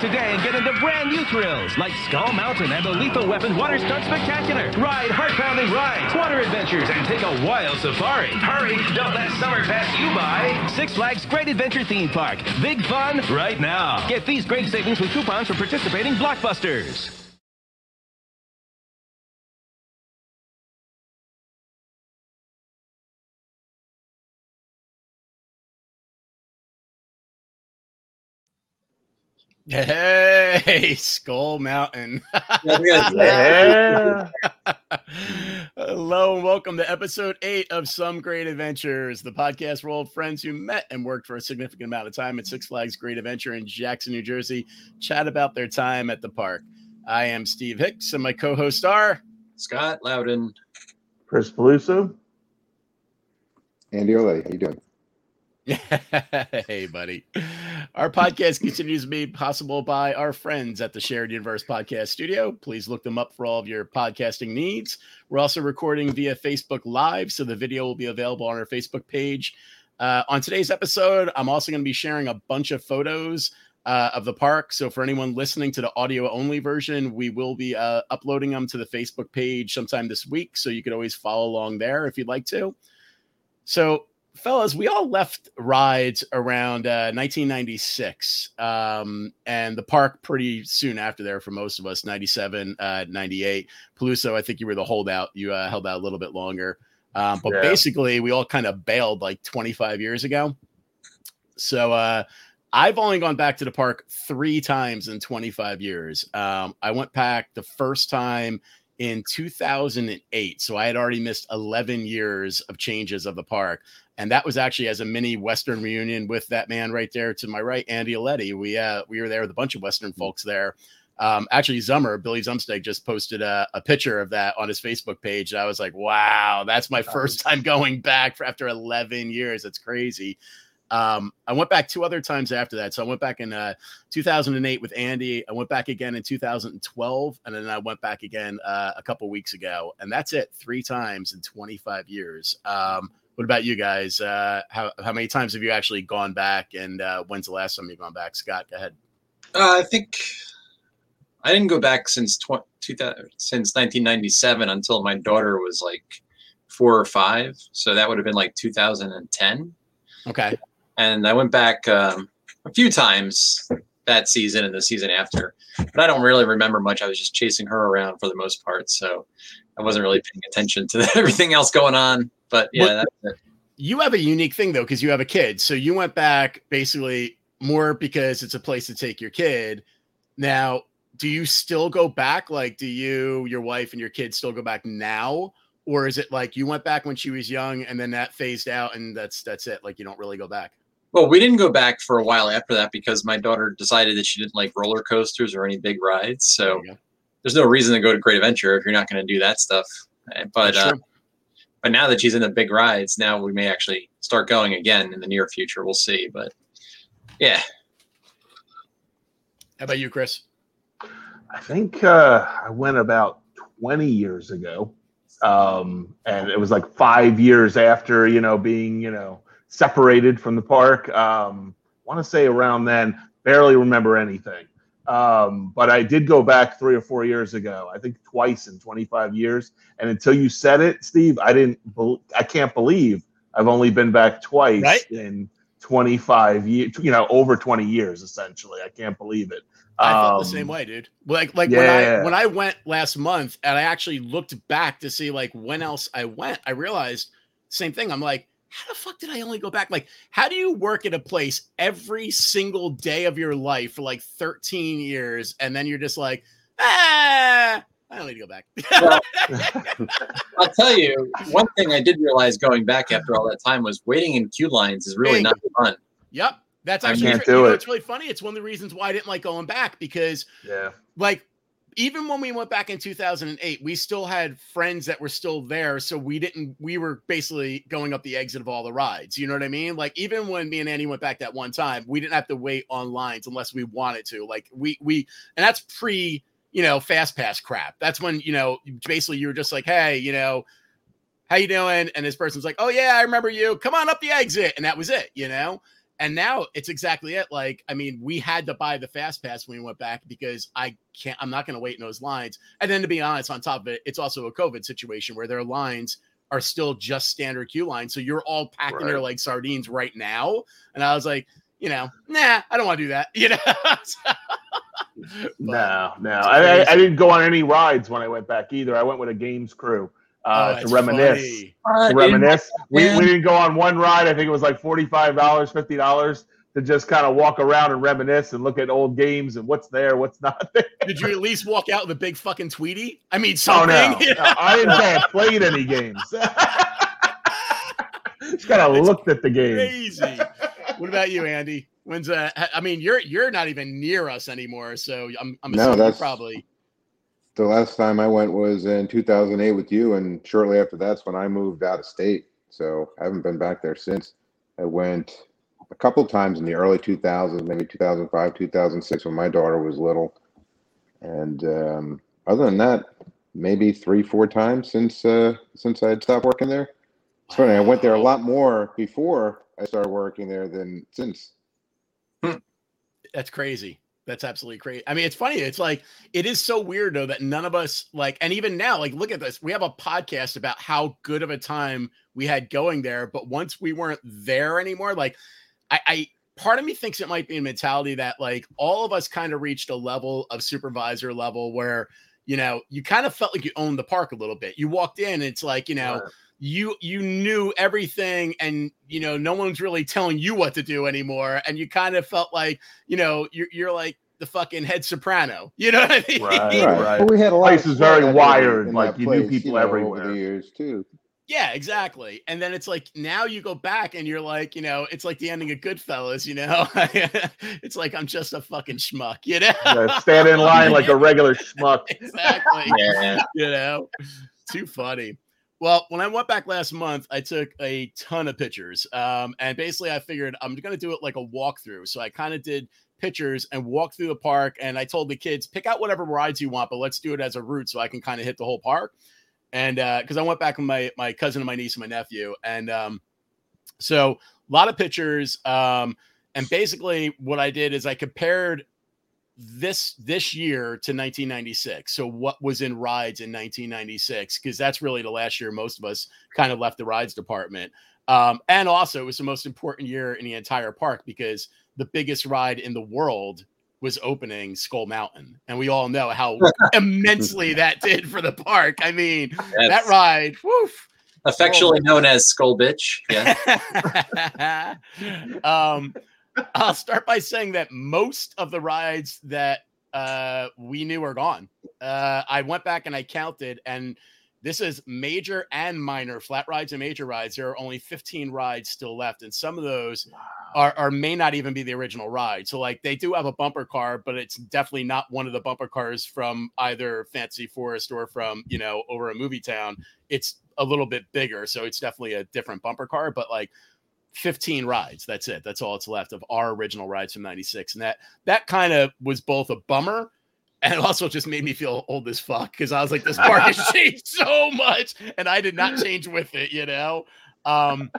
today and get into brand new thrills like Skull Mountain and the Lethal Weapon Water Stunt Spectacular. Ride heart-pounding rides, water adventures, and take a wild safari. Hurry, don't let summer pass you by. Six Flags Great Adventure Theme Park. Big fun right now. Get these great savings with coupons for participating blockbusters. Hey, Skull Mountain. Yeah. Hello and welcome to episode eight of Some Great Adventures, the podcast where old friends who met and worked for a significant amount of time at Six Flags Great Adventure in Jackson, New Jersey, chat about their time at the park. I am Steve Hicks, and my co-host are Scott Loudon. Chris Peluso. Andy Ole, how you doing? hey, buddy. Our podcast continues to be possible by our friends at the Shared Universe Podcast Studio. Please look them up for all of your podcasting needs. We're also recording via Facebook Live, so the video will be available on our Facebook page. Uh, on today's episode, I'm also going to be sharing a bunch of photos uh, of the park. So for anyone listening to the audio only version, we will be uh, uploading them to the Facebook page sometime this week. So you could always follow along there if you'd like to. So fellas, we all left rides around uh, 1996 um, and the park pretty soon after there for most of us 97 uh, 98 Peluso, i think you were the holdout. You uh, held out a little bit longer. Um, but Yeah. basically we all kind of bailed like 25 years ago. So uh, i've only gone back to the park three times in 25 years. Um, i went back the first time in 2008 so i had already missed 11 years of changes of the park and that was actually as a mini Western reunion with that man right there to my right, Andy Aletti. We uh, we were there with a bunch of Western folks there. Um, actually, Zummer Billy Zumsteg just posted a, a picture of that on his Facebook page. And I was like, wow, that's my first time going back for after 11 years. That's crazy. Um, I went back two other times after that. So I went back in uh, 2008 with Andy. I went back again in 2012, and then I went back again uh, a couple weeks ago. And that's it, three times in 25 years. Um, what about you guys? Uh, how how many times have you actually gone back, and uh, when's the last time you've gone back? Scott, go ahead. Uh, I think I didn't go back since tw- 2000, since 1997 until my daughter was like four or five. So that would have been like 2010. Okay, And I went back um, a few times that season and the season after, but I don't really remember much. I was just chasing her around for the most part. So I wasn't really paying attention to everything else going on. But yeah, Well- that's it. you have a unique thing though because you have a kid, so you went back basically more because it's a place to take your kid. Now, do you still go back? Like, do you, your wife, and your kids still go back now? Or is it like you went back when she was young and then that phased out and that's that's it? Like you don't really go back. Well, we didn't go back for a while after that because my daughter decided that she didn't like roller coasters or any big rides. So There there's no reason to go to Great Adventure if you're not going to do that stuff. Uh, But uh. But now that she's in the big rides, now we may actually start going again in the near future. We'll see. But yeah, How about you, Chris? I think uh, I went about 20 years ago. Um, and it was like five years after, you know, being, you know, separated from the park. Um, want to say around then, barely remember anything. Um, but I did go back three or four years ago, I think twice in 25 years. And until you said it, Steve, I didn't, I can't believe I've only been back twice Right. in 25 years, you know, over 20 years, essentially. I can't believe it. I felt the Um, same way, dude. Like like when I when I went last month and I actually looked back to see like when else I went, I realized same thing. I'm like, how the fuck did I only go back? Like, how do you work at a place every single day of your life for like 13 years and then you're just like, ah, I don't need to go back. Well- I'll tell you one thing I did realize going back after all that time was waiting in queue lines is really Bingo. not fun. yep. That's I actually can't true. do You know, it. it's really funny. It's one of the reasons why I didn't like going back because Yeah. like even when we went back in 2008 we still had friends that were still there so we didn't we were basically going up the exit of all the rides you know what i mean like even when me and annie went back that one time we didn't have to wait on lines unless we wanted to like we we and that's pre you know, fast pass crap. That's when, you know, basically you were just like, hey, you know, how you doing? And this person's like, oh yeah, I remember you. Come on up the exit, and that was it, you know. And now it's exactly it. Like, I mean, we had to buy the fast pass when we went back because I can't. I'm not going to wait in those lines. And then to be honest, on top of it, it's also a COVID situation where their lines are still just standard queue lines. So you're all packing right. there like sardines right now. And I was like, you know, nah, I don't want to do that. You know. no, no, I, I, didn't go on any rides when I went back either. I went with a games crew uh, oh, to reminisce. Uh, to reminisce. We, we didn't go on one ride. I think it was like forty-five dollars, fifty dollars to just kind of walk around and reminisce and look at old games and what's there, what's not there. Did you at least walk out with a big fucking Tweety? I mean, something. Oh, no. no I didn't say I played any games. just kind of looked at the game. Crazy. What about you, Andy? When's uh? I mean, you're you're not even near us anymore, so I'm I'm no, that's probably. The last time I went was in 2008 with you, and shortly after that's when I moved out of state. So I haven't been back there since. I went a couple times in the early 2000s, maybe 2005, 2006, when my daughter was little. And um, other than that, maybe three, four times since uh, since I had stopped working there. It's funny. I went there a lot more before I started working there than since. Hmm. That's crazy. That's absolutely crazy. I mean, it's funny. It's like it is so weird though that none of us like, and even now, like, look at this. We have a podcast about how good of a time we had going there, but once we weren't there anymore, like I, I part of me thinks it might be a mentality that like all of us kind of reached a level of supervisor level where you know you kind of felt like you owned the park a little bit. You walked in, it's like you know. You you knew everything, and you know no one's really telling you what to do anymore, and you kind of felt like you know you're you're like the fucking head soprano. You know what I mean? Right, right. Well, we had a lot place is very wired. Like you place, knew people you know, everywhere over the years too. Yeah, exactly. And then it's like now you go back and you're like, you know, it's like the ending of Goodfellas, you know. it's like I'm just a fucking schmuck, you know. Yeah, stand in line like a regular schmuck. exactly. yeah. You know, too funny. Well, when I went back last month, I took a ton of pictures. Um, and basically I figured I'm gonna do it like a walkthrough. So I kind of did pictures and walked through the park. And I told the kids, pick out whatever rides you want, but let's do it as a route so I can kind of hit the whole park and because uh, I went back with my my cousin and my niece and my nephew, and um, so a lot of pictures. Um, and basically, what I did is I compared this this year to 1996. So what was in rides in 1996? Because that's really the last year most of us kind of left the rides department. Um, and also, it was the most important year in the entire park because the biggest ride in the world was opening Skull Mountain, and we all know how immensely that did for the park. I mean, That's that ride, woof, affectionately known as Skull Bitch. Yeah. um, I'll start by saying that most of the rides that uh, we knew are gone. Uh, I went back and I counted, and this is major and minor flat rides and major rides. There are only 15 rides still left, and some of those are, are may not even be the original ride. So, like, they do have a bumper car, but it's definitely not one of the bumper cars from either Fantasy Forest or from you know over a movie town. It's a little bit bigger, so it's definitely a different bumper car. But like, 15 rides. That's it. That's all it's left of our original rides from 96. And that that kind of was both a bummer and it also just made me feel old as fuck because I was like, this park has changed so much, and I did not change with it, you know. Um,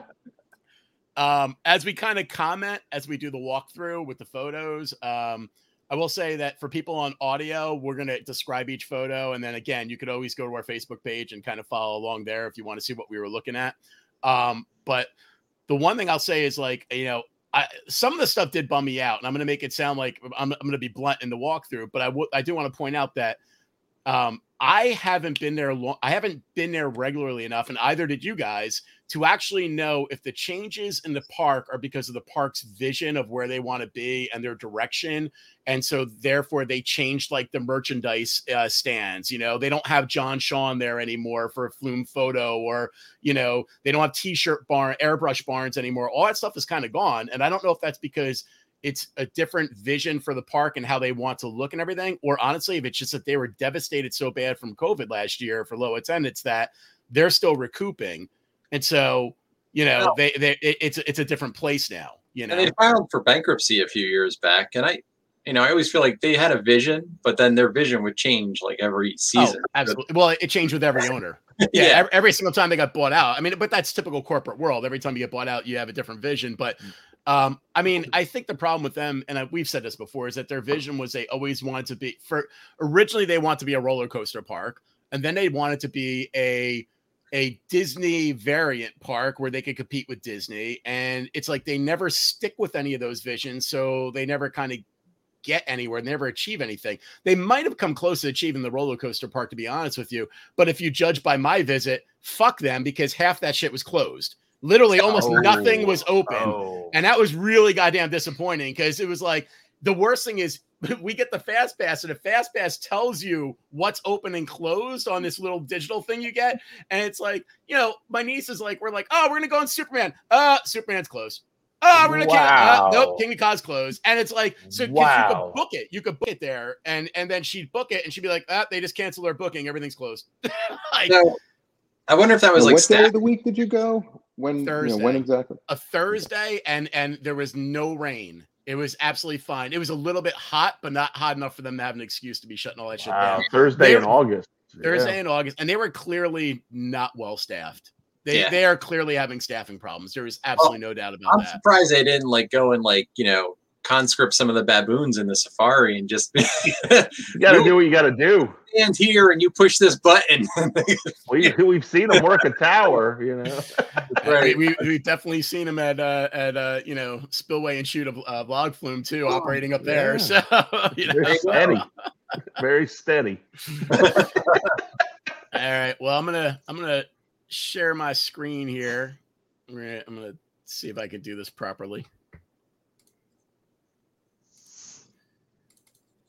um, as we kind of comment as we do the walkthrough with the photos, um, I will say that for people on audio, we're going to describe each photo, and then again, you could always go to our Facebook page and kind of follow along there if you want to see what we were looking at. Um, but the one thing I'll say is like, you know, I, some of the stuff did bum me out, and I'm going to make it sound like I'm, I'm going to be blunt in the walkthrough, but I, w- I do want to point out that um, I haven't been there long. I haven't been there regularly enough, and either did you guys to actually know if the changes in the park are because of the park's vision of where they want to be and their direction. And so, therefore, they changed like the merchandise uh, stands. You know, they don't have John Sean there anymore for a flume photo, or, you know, they don't have t shirt barn, airbrush barns anymore. All that stuff is kind of gone. And I don't know if that's because it's a different vision for the park and how they want to look and everything, or honestly, if it's just that they were devastated so bad from COVID last year for low attendance that they're still recouping and so you know they they it's it's a different place now. You know, and they filed for bankruptcy a few years back, and I you know, I always feel like they had a vision, but then their vision would change like every oh, season. Oh, absolutely. Well, it changed with every owner. Yeah, Yeah. Every, every single time they got bought out. I mean, but that's typical corporate world. Every time you get bought out, you have a different vision. But mm. Um, I mean, I think the problem with them, and I, we've said this before, is that their vision was they always wanted to be for originally they want to be a roller coaster park, and then they wanted to be a a Disney variant park where they could compete with Disney. And it's like they never stick with any of those visions, so they never kind of get anywhere, never achieve anything. They might have come close to achieving the roller coaster park, to be honest with you. But if you judge by my visit, fuck them because half that shit was closed. Literally, almost Oh. nothing was open. Oh. And that was really goddamn disappointing because it was like the worst thing is we get the fast pass, and the fast pass tells you what's open and closed on this little digital thing you get. And it's like, you know, my niece is like, we're like, oh, we're gonna go on Superman. Uh, Superman's closed. Oh, we're gonna Wow. uh, nope, Kingda Ka's closed. And it's like, so 'cause you could book it, you could book it there, and and then she'd book it, and she'd be like, ah, they just canceled our booking, everything's closed. like, So, I wonder if that was Now, like what day of the week did you go? When you know, when Thursday. exactly? a Thursday and and there was no rain. It was absolutely fine. It was a little bit hot, but not hot enough for them to have an excuse to be shutting all that shit Wow, down. Thursday They- in August. Thursday Yeah. in August, and they were clearly not well staffed. They Yeah. they are clearly having staffing problems. There is absolutely no doubt about it. I'm that. surprised they didn't like go and like you know conscript some of the baboons in the safari and just You got to do what you got to do. Stand here and you push this button. We, we've seen them work a tower, you know. Right. We, we we've definitely seen him at uh at uh you know spillway and shoot a uh, log flume too, Oh, operating up there. yeah. So you know, Very steady. Very steady. All right. Well, I'm gonna I'm gonna share my screen here. I'm I'm gonna see if I can do this properly.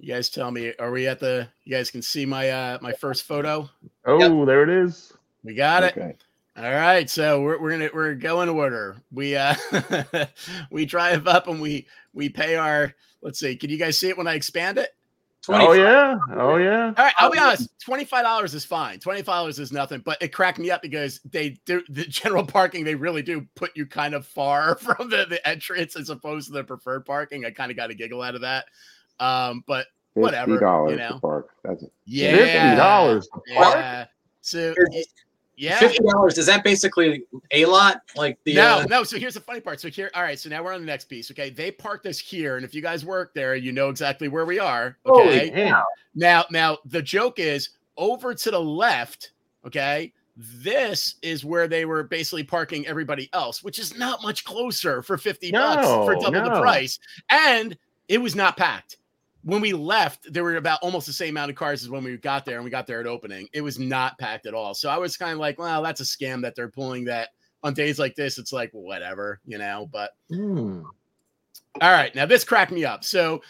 You guys tell me, are we at the? You guys can see my uh my first photo. Oh, there it is. We got it. Okay. All right, so we're we're gonna we're going order. We uh we drive up and we we pay our. Let's see. Can you guys see it when I expand it? Oh yeah. Oh yeah. All right, I'll be honest. Twenty five dollars is fine. Twenty five dollars is nothing, but it cracked me up because they do the general parking. They really do put you kind of far from the, the entrance as opposed to the preferred parking. I kind of got a giggle out of that. Um, but Whatever, you know. park. That's it. yeah, Fifty dollars. Yeah. So Here's- yeah. Fifty dollars is that basically a lot? Like the no, uh, no. So here's the funny part. So here, all right. So now we're on the next piece. Okay, they parked us here, and if you guys work there, you know exactly where we are. Okay. Holy cow. Now, now the joke is over to the left. Okay, this is where they were basically parking everybody else, which is not much closer for fifty bucks for No, double the price, and it was not packed. When we left, there were about almost the same amount of cars as when we got there, and we got there at opening. It was not packed at all. So I was kind of like, well, that's a scam that they're pulling. That on days like this, it's like whatever, you know. But Hmm. all right, now this cracked me up. So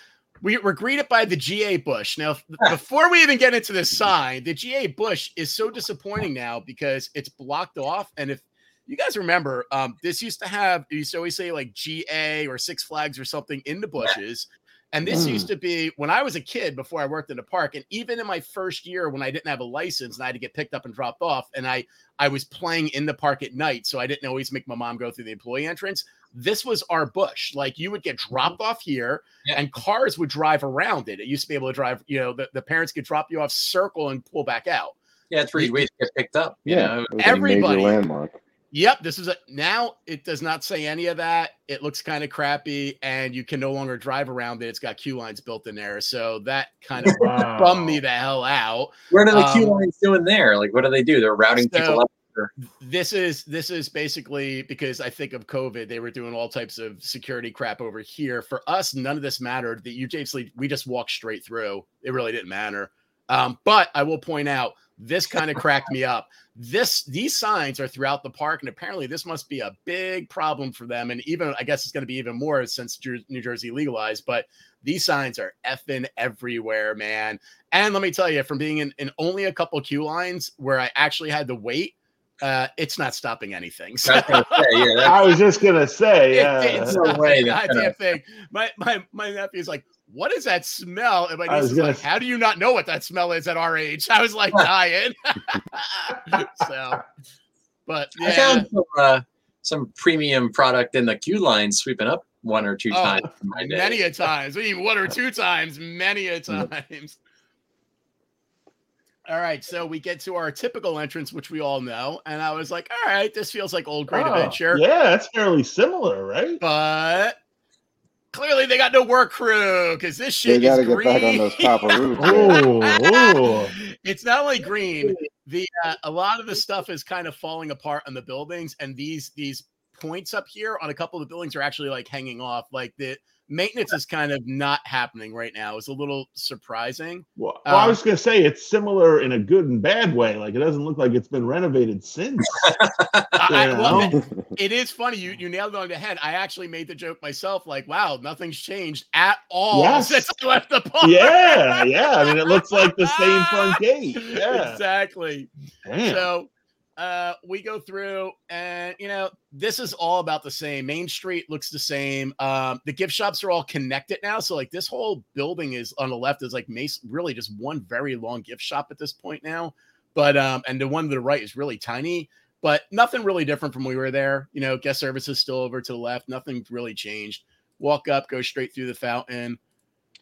we, we're greeted by the GA Bush. Now, before we even get into this sign, the GA Bush is so disappointing now because it's blocked off. And if you guys remember, um, this used to have, it used to always say like GA or Six Flags or something in the bushes. And this used mm. to be when I was a kid before I worked in the park, and even in my first year when I didn't have a license and I had to get picked up and dropped off, and I I was playing in the park at night, so I didn't always make my mom go through the employee entrance. This was our bush. Like you would get dropped off here, Yeah. and cars would drive around it. It used to be able to drive, you know, the, the parents could drop you off, circle, and pull back out. yeah, it's where you wait to get picked up. You Yeah. know, it was a everybody- landmark. Yep, this is a now it does not say any of that. It looks kind of crappy, and you can no longer drive around it. It's got queue lines built in there, so that kind of Wow. bummed me the hell out. what are the queue Um, lines doing there? Like, what do they do? They're routing So- people up. this is this is basically because I think of COVID, they were doing all types of security crap over here. For us, none of this mattered. That you basically we just walked straight through. It really didn't matter. Um, but I will point out this kind of cracked me up. This these signs are throughout the park, and apparently this must be a big problem for them. And even I guess it's going to be even more since Jer- New Jersey legalized. But these signs are effing everywhere, man. And let me tell you, from being in, in only a couple queue lines where I actually had to wait, uh, it's not stopping anything. So I was say, yeah, I was just gonna say, it- yeah. it's No not way goddamn gonna- thing. My my my nephew's like, "What is that smell?" And my I niece was is like, s- "How do you not know what that smell is at our age?" I was like dying. so, but I found some, uh, some premium product in the queue line sweeping up one or two Oh, times my day. Many a times. We mean one or two times, many a times. All right, so we get to our typical entrance, which we all know, and I was like, "All right, this feels like old Great Oh, Adventure." Yeah, that's fairly similar, right? but clearly they got no work crew because this shit They shit got to is get green. back on those copper roofs. man. Oh, it's not only green. The uh, a lot of the stuff is kind of falling apart on the buildings, and these these points up here on a couple of the buildings are actually like hanging off. Like the maintenance is kind of not happening right now. It's a little surprising. well, well, I Um, was gonna say it's similar in a good and bad way. Like it doesn't look like it's been renovated since. I, I love it. It is funny. You you nailed it on the head. I actually made the joke myself. Like, wow, nothing's changed at all Yes. since I left the park. yeah, yeah. I mean, it looks like the same front gate. Yeah. exactly. Damn. So uh we go through and you know this is all about the same. Main street looks the same. Um the gift shops are all connected now. So like this whole building is on the left is like mace really just one very long gift shop at this point now. But um and the one to the right is really tiny but nothing really different from we were there. You know guest services still over to the left. Nothing really changed. Walk up go straight through the fountain.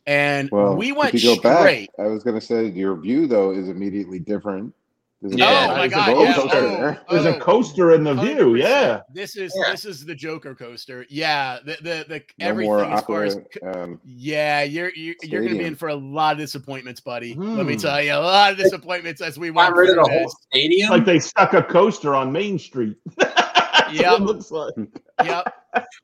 And Well, we went if you go straight. Back, I was going to say your view though is immediately different. There's a- Yeah. Oh my there's a God, yeah. coaster Oh. There's a oh. coaster in the view. 100%. Yeah. This is Yeah. this is the Joker coaster. Yeah, the the the No everything more as far as um, yeah, you're you're, you're gonna be in for a lot of disappointments, buddy. Let me Hmm. tell you, a lot of disappointments as we went Got rid of through the whole stadium. Like they stuck a coaster on Main Street. That's what Yep. it looks like. Yep,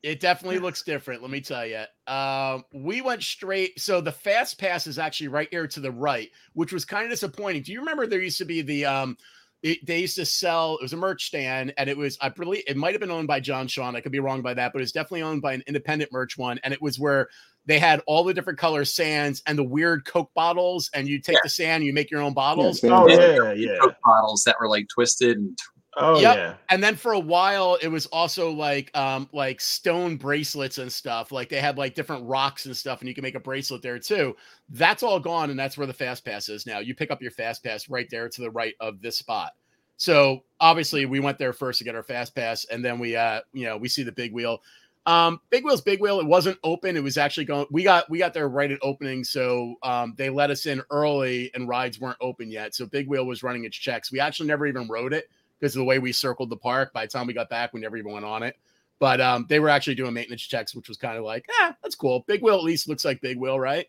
it definitely looks different. Let me tell you. Um, we went straight. So the fast pass is actually right here to the right, which was kind of disappointing. Do you remember there used to be the um it, they used to sell it was a merch stand and it was i believe it might have been owned by john sean i could be wrong by that but it's definitely owned by an independent merch one and it was where they had all the different color sands and the weird coke bottles and you take Yeah. the sand you make your own bottles same Oh yeah, yeah. Coke bottles that were like twisted and Oh Yep. yeah. and then for a while it was also like um like stone bracelets and stuff like they had like different rocks and stuff and you can make a bracelet there too. That's all gone and that's where the fast pass is now. You pick up your fast pass right there to the right of this spot. So obviously we went there first to get our fast pass and then we uh you know we see the big wheel. Um big wheel's big wheel. It wasn't open. It was actually going we got we got there right at opening. So um they let us in early and rides weren't open yet. So big wheel was running its checks. We actually never even rode it because of the way we circled the park. By the time we got back, we never even went on it. But um, they were actually doing maintenance checks, which was kind of like, ah, that's cool. Big wheel at least looks like big wheel, right?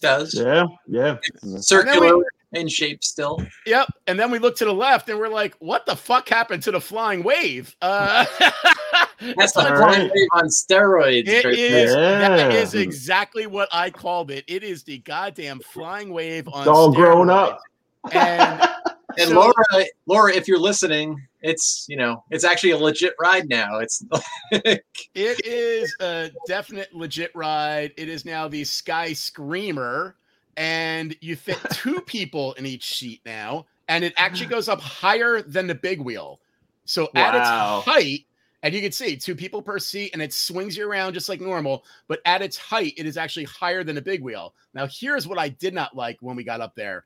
does Yeah, yeah. circular in shape still. Yep. And then we looked to the left and we're like, what the fuck happened to the flying wave? Uh, That's the All flying right. wave on steroids. It right is Yeah. is exactly what I called it. It is the goddamn flying wave on It's all grown up. And And so- Laura, Laura, if you're listening, it's you know, it's actually a legit ride now. It's It is a definite legit ride. It is now the Sky Screamer, and you fit two people in each seat now, and it actually ah. goes up higher than the big wheel. So at its height, and you can see two people per seat, and it swings you around just like normal. But at its height, it is actually higher than a big wheel. Now, here's what I did not like when we got up there.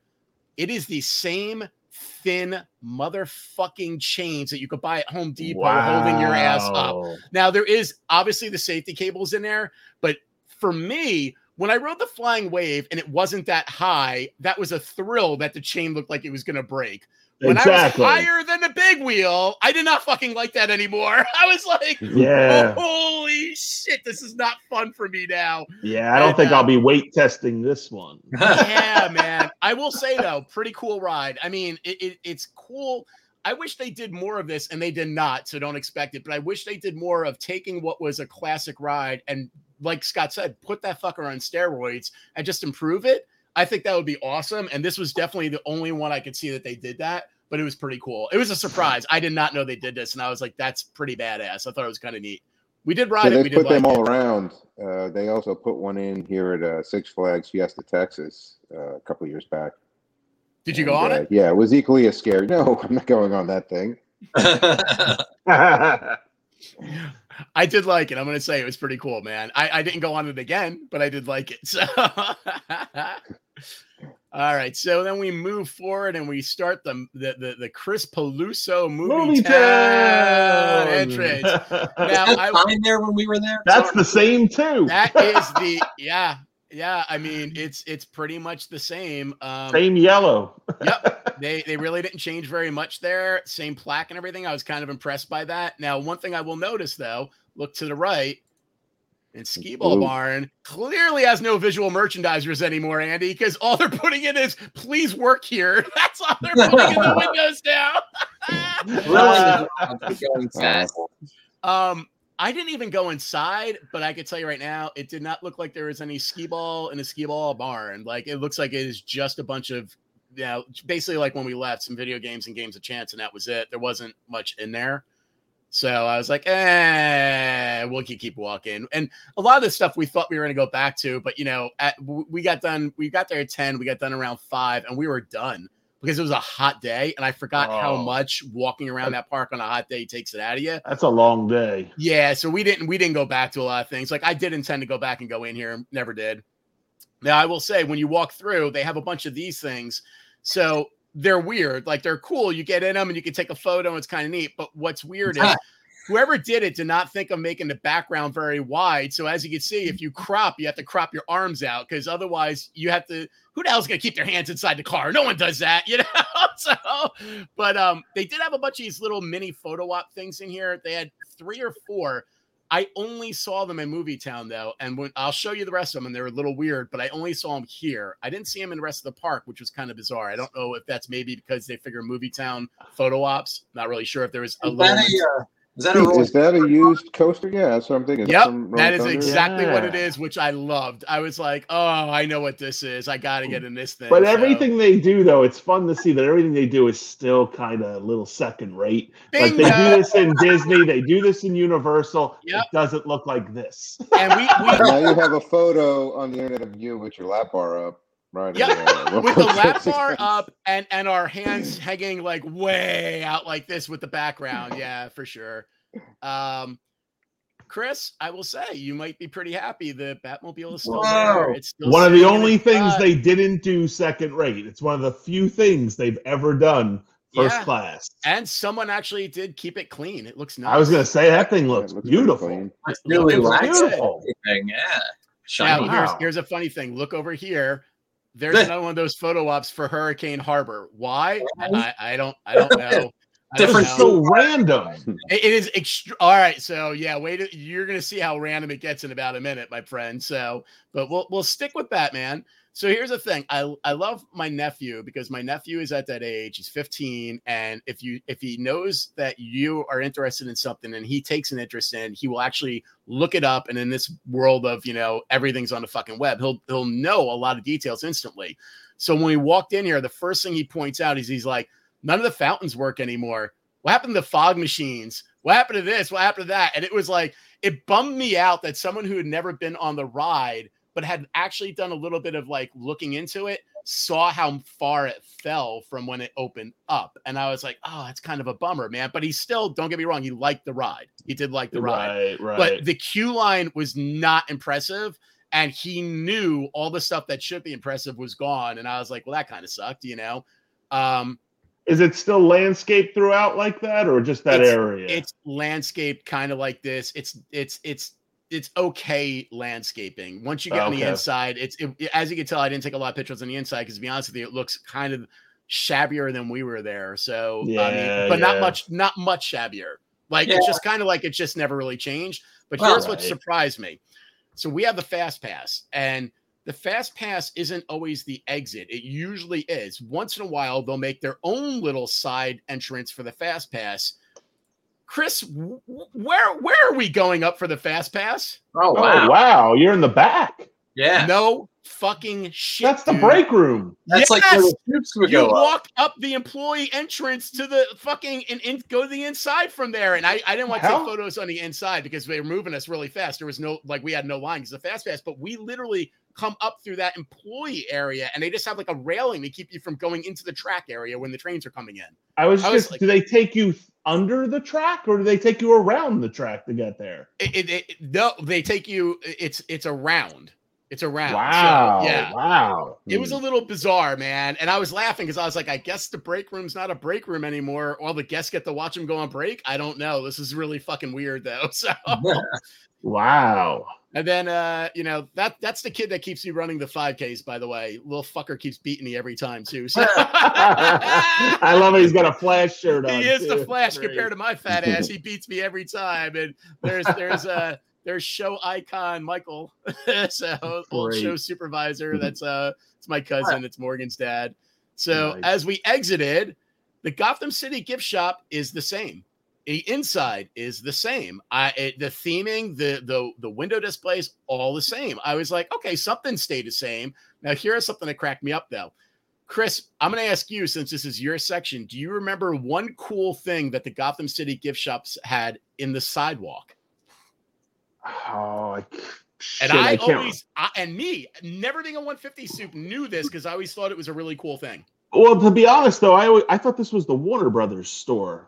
It is the same thin motherfucking chains that you could buy at Home Depot holding your ass up. Now there is obviously the safety cables in there, but for me, when I rode the flying wave and it wasn't that high, that was a thrill that the chain looked like it was gonna break. When Exactly. I was higher than the big wheel, I did not fucking like that anymore. I was like, Yeah. holy shit, this is not fun for me now. Yeah, I don't And, think uh, I'll be weight testing this one. yeah, man. I will say though, pretty cool ride. I mean, it, it, it's cool. I wish they did more of this, and they did not, so don't expect it. But I wish they did more of taking what was a classic ride and, like Scott said, put that fucker on steroids and just improve it. I think that would be awesome. And this was definitely the only one I could see that they did that. But it was pretty cool. It was a surprise. I did not know they did this, and I was like, "That's pretty badass." I thought it was kind of neat. We did So ride it. they We did put them all it. around. Uh, they also put one in here at uh, Six Flags Fiesta, Texas, uh, a couple years back. Did you go on uh, it? Yeah, it was equally as scary. No, I'm not going on that thing. I did like it. I'm gonna say it was pretty cool, man. I, I didn't go on it again, but I did like it. So All right, so then we move forward and we start the the the, the Chris Peluso movie, Movie town town entrance. Now, Was I- there when we were there? That's the same too. That is the yeah yeah. I mean, it's it's pretty much the same. Um, same yellow. Yep. they they really didn't change very much there. Same plaque and everything. I was kind of impressed by that. Now, one thing I will notice though, look to the right. And Skee Ball Blue. Barn clearly has no visual merchandisers anymore, Andy, because all they're putting in is "Please work here." That's all they're putting in the windows now. Uh, um, I didn't even go inside, but I could tell you right now, it did not look like there was any skee ball in a skee ball barn. Like it looks like it is just a bunch of, you know, basically like when we left, some video games and games of chance, and that was it. There wasn't much in there. So I was like, eh, we'll keep, keep walking. And a lot of the stuff we thought we were going to go back to, but you know, at, we got done, we got there at 10, we got done around five, and we were done because it was a hot day. And I forgot how Oh. much walking around that park on a hot day takes it out of you. That's a long day. Yeah, so we didn't we didn't go back to a lot of things. Like I did intend to go back and go in here, never did. Now I will say when you walk through, they have a bunch of these things. So they're weird. Like they're cool. You get in them and you can take a photo. It's kind of neat. But what's weird is whoever did it did not think of making the background very wide. So as you can see, if you crop, you have to crop your arms out because otherwise you have to. Who the hell's gonna keep their hands inside the car? No one does that, you know. so, but um, they did have a bunch of these little mini photo op things in here. They had three or four. I only saw them in Movie Town though, and when I'll show you the rest of them, and they're a little weird, but I only saw them here. I didn't see them in the rest of the park, which was kind of bizarre. I don't know if that's maybe because they figure Movie Town photo ops. Not really sure if there was a Is little. uh, is that a? Is that a used coaster? Yeah, that's what I'm thinking. Yep, Some that Rolling Thunder? exactly what it is, which I loved. I was like, oh, I know what this is. I got to get in this thing. But So, everything they do, though, it's fun to see that everything they do is still kind of a little second rate. Like they do this in Disney, they do this in Universal. Yep. It doesn't look like this. and we, we now you have a photo on the internet of you with your lap bar up, right? Yep. in there. with the lap bar up and and our hands hanging like way out like this with the background. Yeah, for sure. Um, Chris, I will say you might be pretty happy the Batmobile is still there. It's still One of the only things spot. they didn't do second rate. It's one of the few things they've ever done first Yeah. class. and someone actually did keep it clean. It looks nice. I was going to say that thing looks looks beautiful. clean. It's really Looks lax beautiful. everything. Yeah. Now, Shiny. Wow. here's here's a funny thing. Look over here. There's another one of those photo ops for Hurricane Harbor. Why? I, I don't I don't know. I don't Different know. so random. It, it is extra. All right, so yeah, wait. You're gonna see how random it gets in about a minute, my friend. So, but we'll we'll stick with Batman. So here's the thing. I I love my nephew because my nephew is at that age. He's 15, and if you if he knows that you are interested in something and he takes an interest in, he will actually look it up. And in this world of you know everything's on the fucking web, he'll he'll know a lot of details instantly. So when we walked in here, the first thing he points out is he's like, none of the fountains work anymore. What happened to the fog machines? What happened to this? What happened to that? And it was like, it bummed me out that someone who had never been on the ride, but had actually done a little bit of like looking into it, saw how far it fell from when it opened up. And I was like, oh, that's kind of a bummer, man. But he still, don't get me wrong, he liked the ride. He did like the ride Right, right. but the queue line was not impressive and he knew all the stuff that should be impressive was gone and i was like well that kind of sucked you know um Is it still landscaped throughout like that, or just that It's- area? it's landscaped kind of like this it's it's it's it's okay landscaping. Once you get on the inside it's it, as you can tell i didn't take a lot of pictures on the inside because to be honest with you it looks kind of shabbier than we were there. So i Yeah, mean but not much not much shabbier. Like Yeah. it's just kind of like it just never really changed. But Well, here's what surprised me. So we have the fast pass and the fast pass isn't always the exit. It usually is. Once in a while they'll make their own little side entrance for the fast pass chris w- w- where where are we going up for the fast pass Oh, oh wow. wow. you're in the back. Yeah. no fucking shit That's the dude. break room. That's like where the troops would you go walk up the employee entrance to the fucking and, and go to the inside from there. And I, I didn't want to take photos on the inside because they were moving us really fast. There was no like we had no line because the fast pass, but we literally come up through that employee area and they just have like a railing to keep you from going into the track area when the trains are coming in. I was I was just. like- do they take you under the track, or do they take you around the track to get there? It, it, it- no, they take you. It's it's around. It's around. So, Wow. yeah. Wow. It was hmm. a little bizarre, man. And I was laughing because I was like, I guess the break room's not a break room anymore. All the guests get to watch them go on break. I don't know. This is really fucking weird though. So Wow. And then uh, you know, that that's the kid that keeps me running the 5Ks, by the way. Little fucker keeps beating me every time too. So I love it. He's got a flash shirt on. he is the flash Great. compared to my fat ass. He beats me every time. And there's there's uh there's show icon Michael, so old show supervisor. That's uh it's my cousin. It's Morgan's dad. So Nice. as we exited, the Gotham City gift shop is the same. The inside is the same. I it, the theming, the the the window displays, all the same. I was like, okay, something stayed the same. Now here's something that cracked me up though. Chris, I'm going to ask you since this is your section. Do you remember one cool thing that the Gotham City gift shops had in the sidewalk? Oh, I, shit, And I, can't- always, I, and me, never being a 150 soup, knew this because I always thought it was a really cool thing. Well, to be honest, though, I always, I thought this was the Warner Brothers store.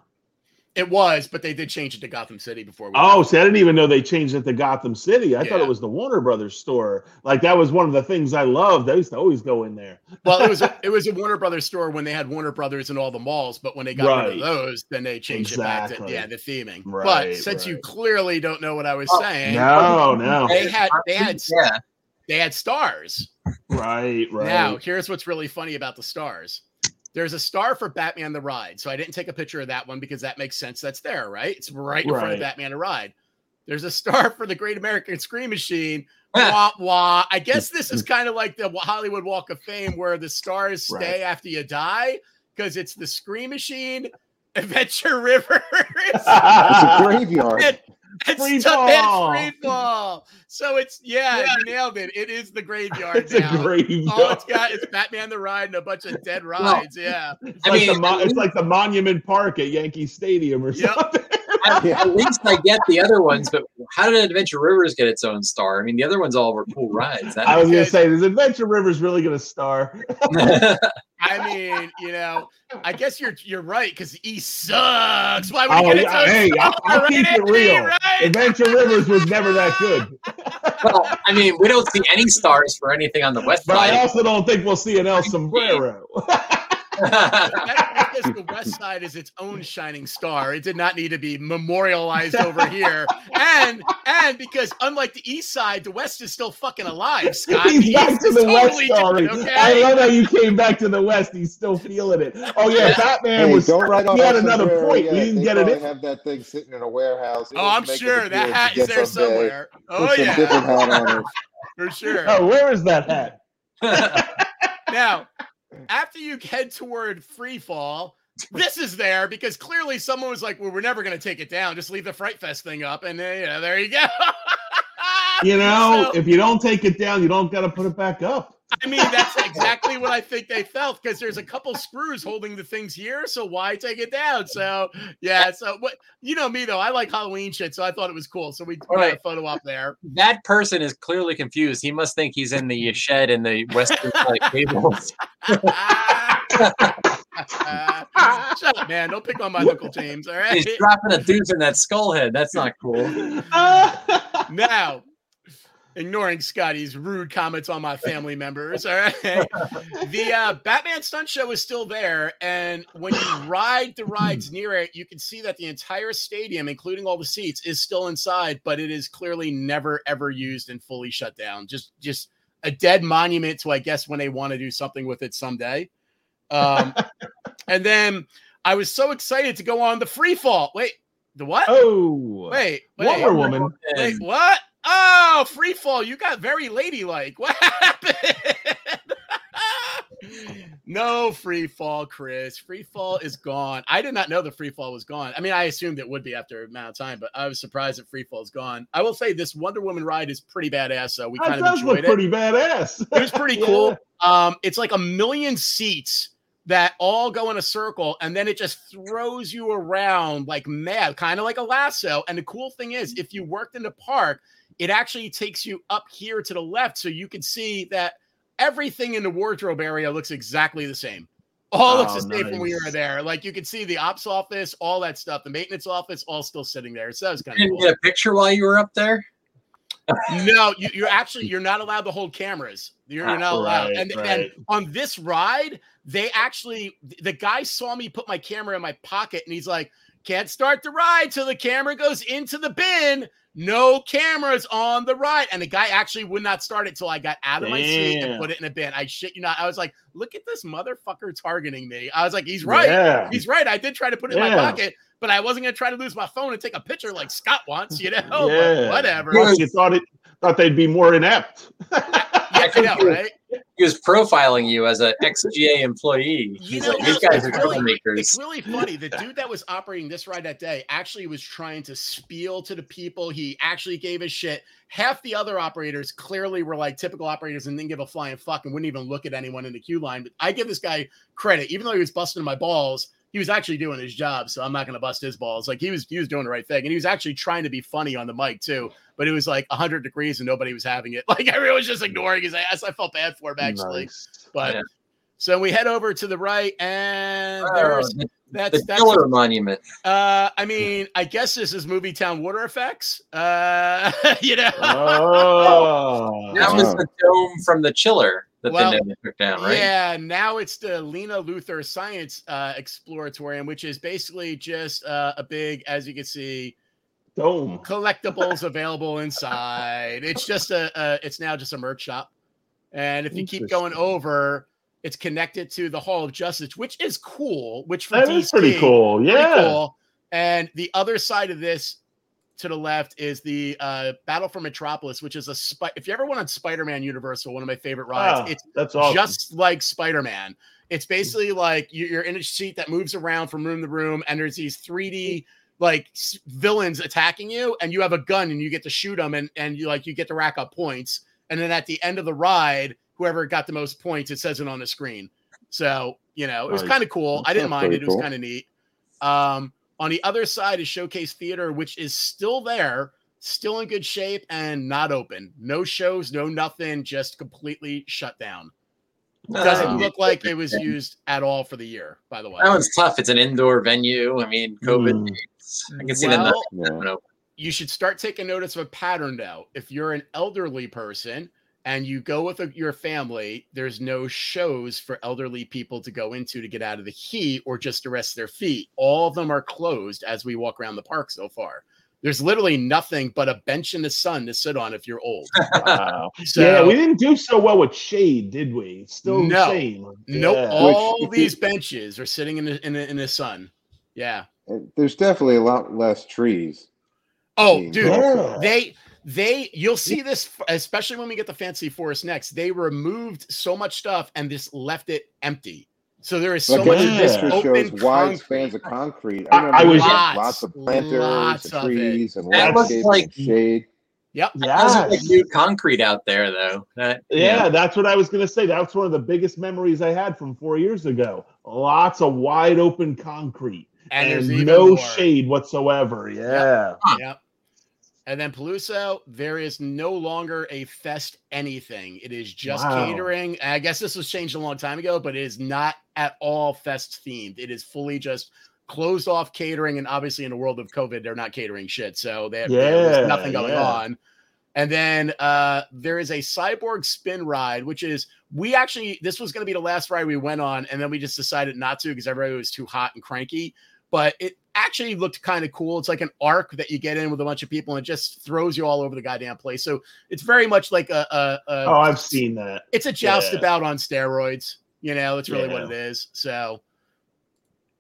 It was, but they did change it to Gotham City before. We Oh, see, I didn't even know they changed it to Gotham City. I thought it was the Warner Brothers store. Like that was one of the things I loved. I used to always go in there. well, it was a, it was a Warner Brothers store when they had Warner Brothers in all the malls, but when they got rid of those, then they changed it back to yeah the theming. but Right, since you clearly don't know what I was Oh, saying, No, no, they had they had yeah. they had stars. right, right. Now, here's what's really funny about the stars. There's a star for Batman the Ride. So I didn't take a picture of that one because that makes sense. That's there, right? It's right in front of Right. Batman the Ride. There's a star for the Great American Scream Machine. wah, wah. I guess this is kind of like the Hollywood Walk of Fame where the stars stay Right. after you die because it's the Scream Machine, Adventure River, It's a graveyard. and, and Free stuff- and fall. free fall. So it's yeah, you nailed it. It is the graveyard it's a graveyard. All it's got is Batman the Ride and a bunch of dead rides. Yeah. It's I like mean, the mo- it's like the Monument Park at Yankee Stadium or Yep. something. At, at least I get the other ones, but how did Adventure Rivers get its own star? I mean, the other ones all were cool rides. That I was gonna say, is Adventure River's really gonna star? I mean, you know, I guess you're you're right because E sucks. Why would Oh, you get yeah, its own hey, I'll- star, I'll right, keep it real. right? Adventure Rivers was never that good. well, I mean, we don't see any stars for anything on the west But I also don't think we'll see an El Sombrero. That- because the West Side is its own shining star. It did not need to be memorialized over here, and and because unlike the East Side, the West is still fucking alive. Scott, He's The back East to is the West, totally sorry. different, I okay? love how you came back to the West. He's still feeling it. Oh yeah, Batman Hey, was. don't write off he had El another Sombrero point. yet. We didn't They get it. probably in. have that thing sitting in a warehouse. It Oh, I'm sure that hat is there someday. somewhere. Oh some yeah, different hat on it. for sure. Oh, where is that hat? Now, after you head toward free fall, this is there because clearly someone was like, "Well, we're never going to take it down. Just leave the Fright Fest thing up." And then, you know, there you go. You know, So- if you don't take it down, you don't got to put it back up. I mean, that's exactly what I think they felt because there's a couple screws holding the things here. So why take it down? So yeah. So what you know me though, I like Halloween shit, so I thought it was cool. So we put a photo up there. that person is clearly confused. He must think he's in the shed in the western side cables. Shut up, man! Don't pick on my Uncle James. All right. He's dropping a deuce in that skull head. That's not cool. now, ignoring Scotty's rude comments on my family members, all right. The uh, Batman stunt show is still there, and when you ride the rides near it, you can see that the entire stadium, including all the seats, is still inside, but it is clearly never ever used and fully shut down. Just, just a dead monument to, I guess, when they want to do something with it someday. Um, and then I was so excited to go on the free fall. Wait, the what? oh, Wait, wait. Wonder Woman. Wait, what? Oh, free fall. You got very ladylike. What happened? no free fall, Chris. Free fall is gone. I did not know the free fall was gone. I mean, I assumed it would be after a amount of time, but I was surprised that free fall is gone. I will say this Wonder Woman ride is pretty badass. So we That kind of enjoyed it. pretty badass. It was pretty Yeah. cool. Um, it's like a million seats that all go in a circle, and then it just throws you around like mad, kind of like a lasso. And the cool thing is, if you worked in the park, it actually takes you up here to the left, so you can see that everything in the wardrobe area looks exactly the same. All looks Oh, the same from when you were there. Like you can see the ops office, all that stuff, the maintenance office, all still sitting there. So that was kind You of didn't cool. get a picture while you were up there. no, you, you're actually you're not allowed to hold cameras. You're, you're ah, not allowed. Right, and, and right. on this ride, they actually the guy saw me put my camera in my pocket, and he's like, "Can't start the ride till the camera goes into the bin." No cameras on the ride, and the guy actually would not start it till I got out of my seat and put it in a bin. I shit you not. I was like, "Look at this motherfucker targeting me." I was like, "He's right. Yeah. He's right. I did try to put it in my pocket, but I wasn't gonna try to lose my phone and take a picture like Scott wants, you know. But Yeah. whatever. You thought it thought they'd be more inept. Know, right? He was profiling you as an ex-GA employee. You He's know, like, these guys are it's really, troublemakers. it's really funny. The dude that was operating this ride that day actually was trying to spiel to the people. He actually gave a shit. Half the other operators clearly were like typical operators and didn't give a flying fuck and wouldn't even look at anyone in the queue line. But I give this guy credit, even though he was busting my balls. He was actually doing his job, so I'm not going to bust his balls. Like he was, he was doing the right thing, and he was actually trying to be funny on the mic too. But it was like 100 degrees and nobody was having it. Like everyone was just ignoring his ass. I felt bad for him actually. Nice. But Yeah. so we head over to the right, and Oh, there's the, that's the that's Killer Monument. uh I mean, I guess this is movie town water effects. Uh you know. Oh, That was the dome from the chiller that Well, they never took down, right? Yeah, now it's the Lena Luthor Science uh Exploratorium, which is basically just uh, a big, as you can see, dome. collectibles available inside. It's just a, a it's now just a merch shop. And if you keep going over, it's connected to the Hall of Justice, which is cool, which for That DC, is pretty cool. pretty Yeah. cool. And the other side of this to the left is the uh, Battle for Metropolis, which is a spy. If you ever went on Spider-Man Universal, one of my favorite rides, Ah, it's that's awesome. just like Spider-Man. It's basically like you- you're in a seat that moves around from room to room, and there's these 3D like villains attacking you, and you have a gun and you get to shoot them, and and you like you get to rack up points, and then at the end of the ride, whoever got the most points, it says it on the screen. So you know it was kind of cool. I didn't mind it; it was kind of neat. Um, on the other side is Showcase Theater, which is still there, still in good shape, and not open. No shows, no nothing, just completely shut down. Doesn't Um, look like it was used at all for the year, by the way. That one's tough. It's an indoor venue. I mean, COVID. Mm. I can see Well, Yeah. open open. you should start taking notice of a pattern though. If you're an elderly person and you go with a, your family, there's no shows for elderly people to go into to get out of the heat or just to rest their feet. All of them are closed as we walk around the park so far. There's literally nothing but a bench in the sun to sit on if you're old. Wow. So yeah, we didn't do so well with shade, did we? Still No. shade. nope, Yeah. all Which, these benches are sitting in the in the, in the sun. Yeah. There's definitely a lot less trees. Oh, dude. Yeah. they they you'll see this especially when we get the fancy forest next they removed so much stuff and just left it empty so there is so Like much every of this picture open shows wide spans of concrete. I- I, I was- Lots, lots of planters lots and of trees and That looks landscape like- and shade. yep That doesn't like new concrete out there, though. That Yeah, that's what I was going to say. That's one of the biggest memories I had from four years ago. Lots of wide open concrete and, and, there's no more. shade whatsoever. Yeah. yep and then Peluso, there is no longer a fest anything. It is just Wow. catering. I guess this was changed a long time ago, but it is not at all fest themed. It is fully just closed off catering. And obviously, in the world of COVID, they're not catering shit. So they, there's nothing going yeah. on. And then uh, there is a cyborg spin ride, which is we actually this was going to be the last ride we went on, and then we just decided not to because everybody was too hot and cranky. But it actually looked kind of cool. It's like an arc that you get in with a bunch of people, and it just throws you all over the goddamn place. So it's very much like a, a, a Oh, I've seen that. it's a joust Yeah. about on steroids. You know, it's really what it is. So,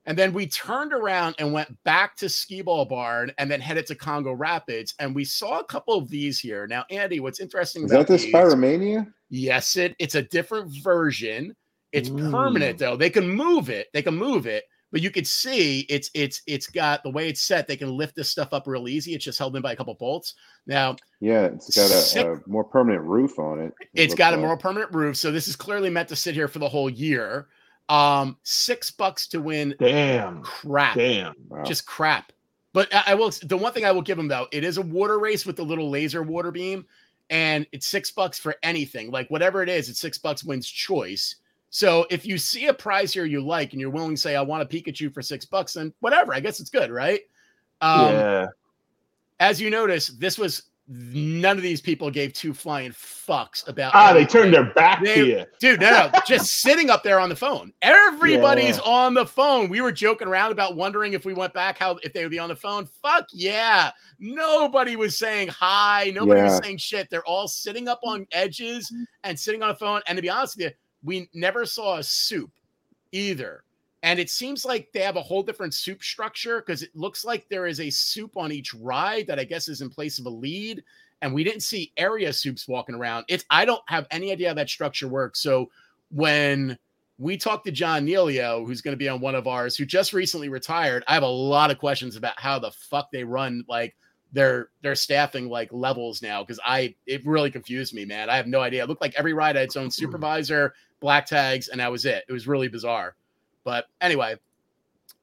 and then we turned around and went back to Skee Ball Barn and then headed to Congo Rapids. And we saw a couple of these here. Now, Andy, what's interesting Is about that the these? Spiromania? Yes, it it's a different version. It's Mm. permanent though. They can move it. They can move it, but you could see it's it's it's got the way it's set. They can lift this stuff up real easy. It's just held in by a couple bolts. Now Yeah, it's got Sick. a, a more permanent roof on it. it it's looks got a more permanent roof, so this is clearly meant to sit here for the whole year. Um, six bucks to win. Damn. Crap, Damn. Wow. just crap. But I, I will. The one thing I will give them though, it is a water race with the little laser water beam, and it's six bucks for anything. Like whatever it is, it's six bucks wins choice. So if you see a prize here you like and you're willing to say, I want a Pikachu for six bucks, then whatever. I guess it's good, right? Um, yeah. as you notice, this was none of these people gave two flying fucks about. Ah, they turned their back They- to you. Dude, no, no, just sitting up there on the phone. Everybody's Yeah. on the phone. We were joking around about wondering if we went back, how if they would be on the phone. Fuck yeah. Nobody was saying hi. Nobody was saying shit. They're all sitting up on edges and sitting on the phone. And to be honest with you, we never saw a soup either. And it seems like they have a whole different soup structure because it looks like there is a soup on each ride that I guess is in place of a lead. And we didn't see area soups walking around. It's I don't have any idea how that structure works. So when we talked to John Neilio, who's going to be on one of ours, who just recently retired, I have a lot of questions about how the fuck they run like their their staffing like levels now because I it really confused me, man. I have no idea. It looked like every ride had its own mm-hmm. supervisor, black tags, and that was it. It was really bizarre. But anyway,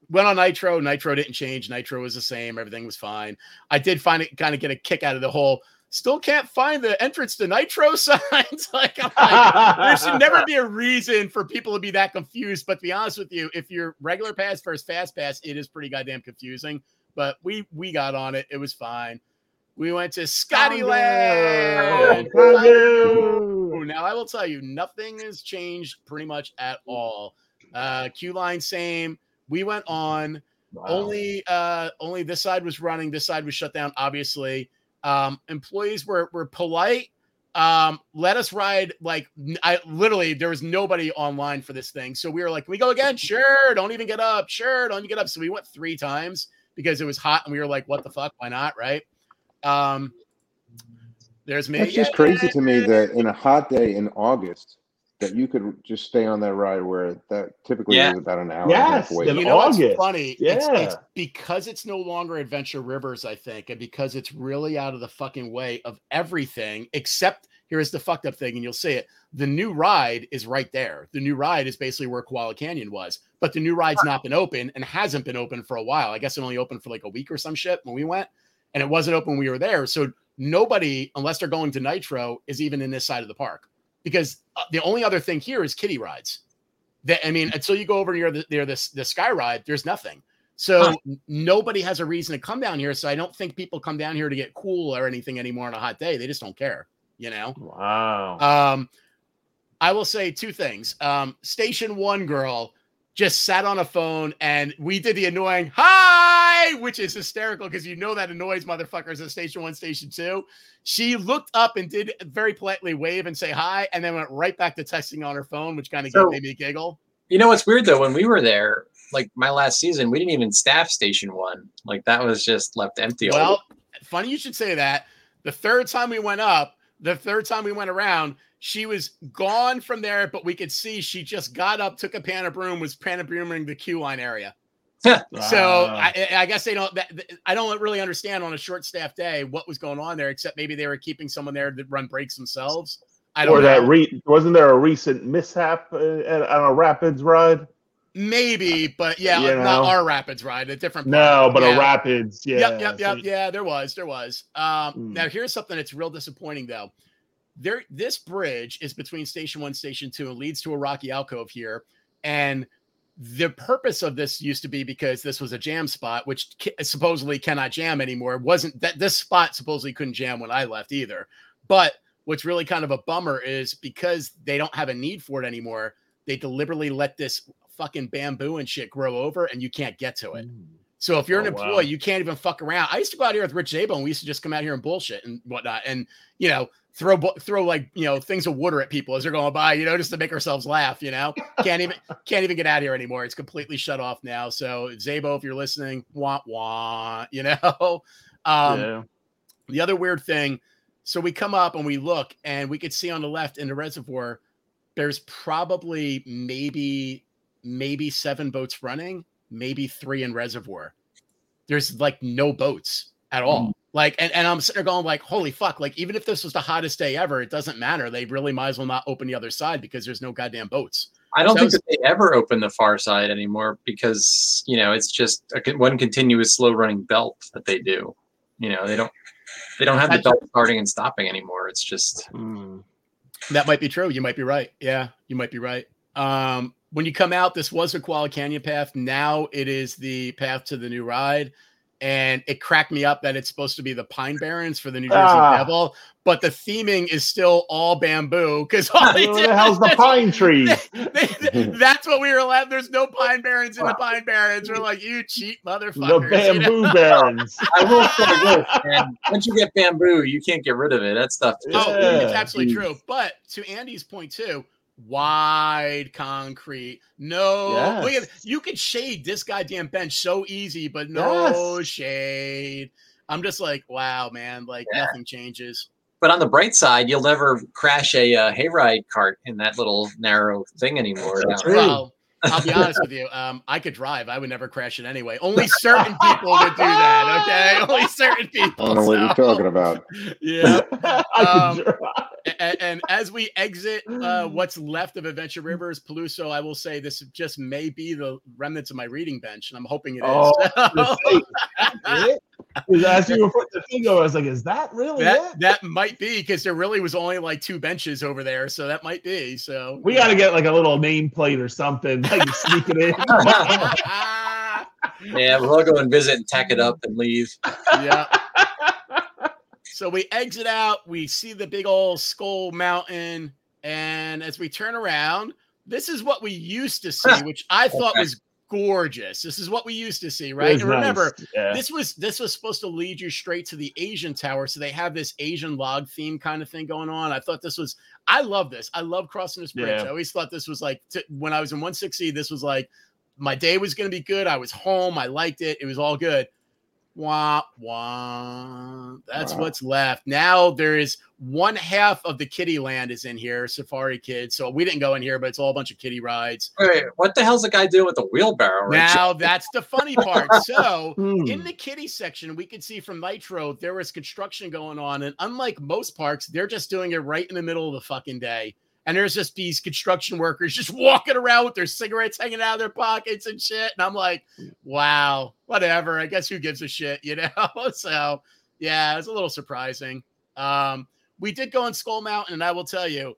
went on Nitro. Nitro didn't change. Nitro was the same. Everything was fine. I did find it kind of get a kick out of the whole. Still can't find the entrance to Nitro signs. like like, there should never be a reason for people to be that confused. But to be honest with you, if you're regular pass versus fast pass, it is pretty goddamn confusing. But we we got on it. It was fine. We went to Scotty Land. Now I will tell you, nothing has changed pretty much at all. Uh, Q line same. We went on. Wow. Only uh only this side was running, this side was shut down, obviously. Um, employees were were polite. Um, let us ride like I literally there was nobody online for this thing. So we were like, Can we go again? Sure, don't even get up, sure, don't you get up. So we went three times because it was hot and we were like, What the fuck? Why not? Right. Um there's me. It's just crazy to me that in a hot day in August, that you could just stay on that ride where that typically Yeah. is about an hour Yes, and a half wait. you know what's August. funny? It's, it's Yeah. because it's no longer Adventure Rivers, I think, and because it's really out of the fucking way of everything except here's the fucked up thing, and you'll see it. The new ride is right there. The new ride is basically where Koala Canyon was, but the new ride's not been open and hasn't been open for a while. I guess it only opened for like a week or some shit when we went, and it wasn't open when we were there. So nobody, unless they're going to Nitro, is even in this side of the park because uh, the only other thing here is kiddie rides. That I mean, until you go over near the near this the sky ride, there's nothing. So Huh. nobody has a reason to come down here. So I don't think people come down here to get cool or anything anymore on a hot day. They just don't care, you know. Wow. Um, I will say two things. Um, station one girl just sat on a phone and we did the annoying hi, which is hysterical because you know that annoys motherfuckers at station one, station two. She looked up and did very politely wave and say hi, and then went right back to texting on her phone, which kind of So- made me giggle. You know what's weird though? When we were there, like my last season, we didn't even staff station one. Like that was just left empty. Well, funny you should say that. The third time we went up, the third time we went around, she was gone from there, but we could see she just got up, took a pan of broom, was pan of brooming the queue line area. So Wow. I, I guess they don't. That, I don't really understand on a short staff day what was going on there, except maybe they were keeping someone there to run breaks themselves. I don't or know. that re- wasn't there a recent mishap uh, at, on a rapids ride? maybe, but yeah, You not our rapids ride, a different. No, part. but Yeah. a rapids. Yeah. Yep, yep, yep. so- Yeah, there was, there was. Um, Hmm. Now here's something that's real disappointing though. There, this bridge is between station one, station two, and leads to a rocky alcove here. And the purpose of this used to be because this was a jam spot, which supposedly cannot jam anymore. It wasn't that this spot supposedly couldn't jam when I left either. But what's really kind of a bummer is because they don't have a need for it anymore, they deliberately let this fucking bamboo and shit grow over and you can't get to it. Hmm. So if you're an Oh, wow. employee, you can't even fuck around. I used to go out here with Rich Zabo and we used to just come out here and bullshit and whatnot, and you know, throw throw like you know things of water at people as they're going by, you know, just to make ourselves laugh. You know, can't even can't even get out here anymore. It's completely shut off now. So Zabo, if you're listening, wah wah, you know. Um, yeah. the other weird thing, so we come up and we look and we could see on the left in the reservoir, there's probably maybe maybe seven boats running, maybe three in reservoir. There's like no boats at all. Like, and, and I'm sitting there going like, holy fuck! Like, even if this was the hottest day ever, it doesn't matter. They really might as well not open the other side because there's no goddamn boats. I don't So think it's- that they ever open the far side anymore because you know it's just a, one continuous slow running belt that they do. You know they don't they don't have the belt starting and stopping anymore. It's just Mm. That might be true. You might be right. Yeah, you might be right. Um, when you come out, this was a Koala Canyon path. Now it is the path to the new ride. And it cracked me up that it's supposed to be the Pine Barrens for the New Jersey Ah. Devil, but the theming is still all bamboo because all they did the hell's the pine tree? they- that's what we were allowed. There's no Pine Barrens in the Pine Barrens. We're like, you cheap The motherfuckers. you know? bamboo barons. I will say this, man. Once you get bamboo, you can't get rid of it. That stuff. Oh, it's Yeah. absolutely true. But to Andy's point too, wide concrete. No, Yes. look at you could shade this goddamn bench so easy, but no Yes. shade. I'm just like, wow, man, like Yeah. nothing changes. But on the bright side, you'll never crash a uh, hayride cart in that little narrow thing anymore. That's Now, right. Well, I'll be honest with you. Um, I could drive. I would never crash it anyway. Only certain people would do that. Okay, only certain people. I don't know what you're talking about. Yeah. Um, and, and as we exit uh, what's left of Adventure Rivers, Peluso, I will say this just may be the remnants of my reading bench, and I'm hoping it is. Oh, It? As you were putting the thing over, I was like, is that really that it? that might be because there really was only like two benches over there, so that might be. So We got to get like a little nameplate or something, like sneak it in. yeah, we'll all go and visit and tack it up and leave. yeah. So we exit out, we see the big old skull mountain, and as we turn around, this is what we used to see, which I thought was gorgeous. This is what we used to see, right? And remember, nice. yeah. this was this was supposed to lead you straight to the Asian tower. So they have this Asian log theme kind of thing going on. I thought this was I love this. I love crossing this bridge. Yeah. I always thought this was like t- when I was in 160, this was like my day was going to be good. I was home. I liked it. It was all good. Wah wah. That's Wow. what's left. Now there is one half of the kiddie land is in here, Safari Kids. So we didn't go in here, but it's all a bunch of kiddie rides. Wait, what the hell's the guy doing with the wheelbarrow? Right Now that's the funny part. So Hmm. in the kiddie section, we could see from Nitro there was construction going on, and unlike most parks, they're just doing it right in the middle of the fucking day. And there's just these construction workers just walking around with their cigarettes hanging out of their pockets and shit. And I'm like, wow, whatever. I guess who gives a shit, you know? so yeah, it's a little surprising. Um, we did go on Skull Mountain, and I will tell you,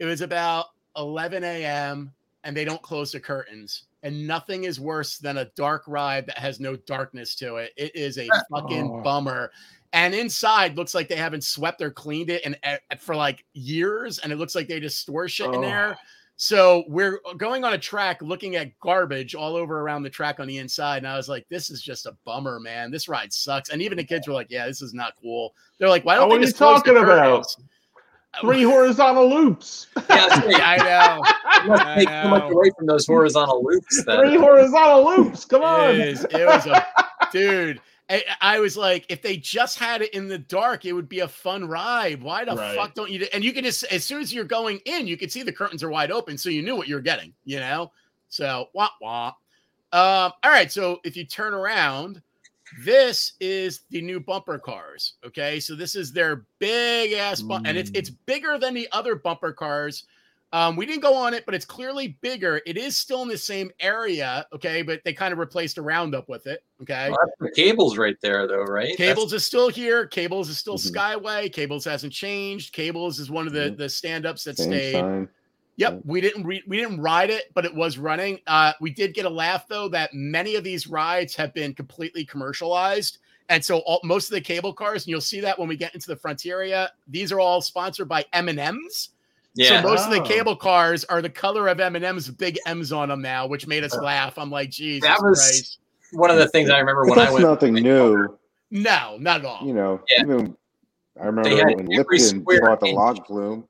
it was about 11 a.m. and they don't close the curtains. And nothing is worse than a dark ride that has no darkness to it. It is a fucking Oh. bummer. And inside looks like they haven't swept or cleaned it and eh, eh, for like years, and it looks like they just store shit in Oh. there. So we're uh, going on a track looking at garbage all over around the track on the inside. And I was like, this is just a bummer, man. This ride sucks. And even the kids were like, yeah, this is not cool. They're like, why Oh, don't what they are just you close the talking about? Three horizontal loops. Yeah. I know. You must I take too much away from those horizontal loops. Three horizontal loops. Come on. It is. It was a dude. I, I was like, if they just had it in the dark, it would be a fun ride. Why the Right. fuck don't you? do- And you can just, as soon as you're going in, you can see the curtains are wide open, so you knew what you're getting. You know. So wah wah. Um. All right. So if you turn around, this is the new bumper cars. Okay. So this is their big ass bump, and it's Mm. it's bigger than the other bumper cars. Um, we didn't go on it, but it's clearly bigger. It is still in the same area, okay, but they kind of replaced a roundup with it. Okay. Well, the cables right there, though, right? Cables is still here. Cables is still Mhm. Skyway. Cables hasn't changed. Cables is one of the Mhm. the stand-ups that Same stayed. sign. Yep, we didn't re- we didn't ride it, but it was running. Uh, we did get a laugh though that many of these rides have been completely commercialized, and so all, most of the cable cars, and you'll see that when we get into the frontier area, these are all sponsored by M and M's. Yeah. So most of the Oh. cable cars are the color of M and M's, big M's on them now, which made us laugh. I'm like, Jesus That was- Christ! One of the things I remember But when I was nothing new. No, not at all. You know, Yeah. even I remember when every Lipton bought the inch. log flume.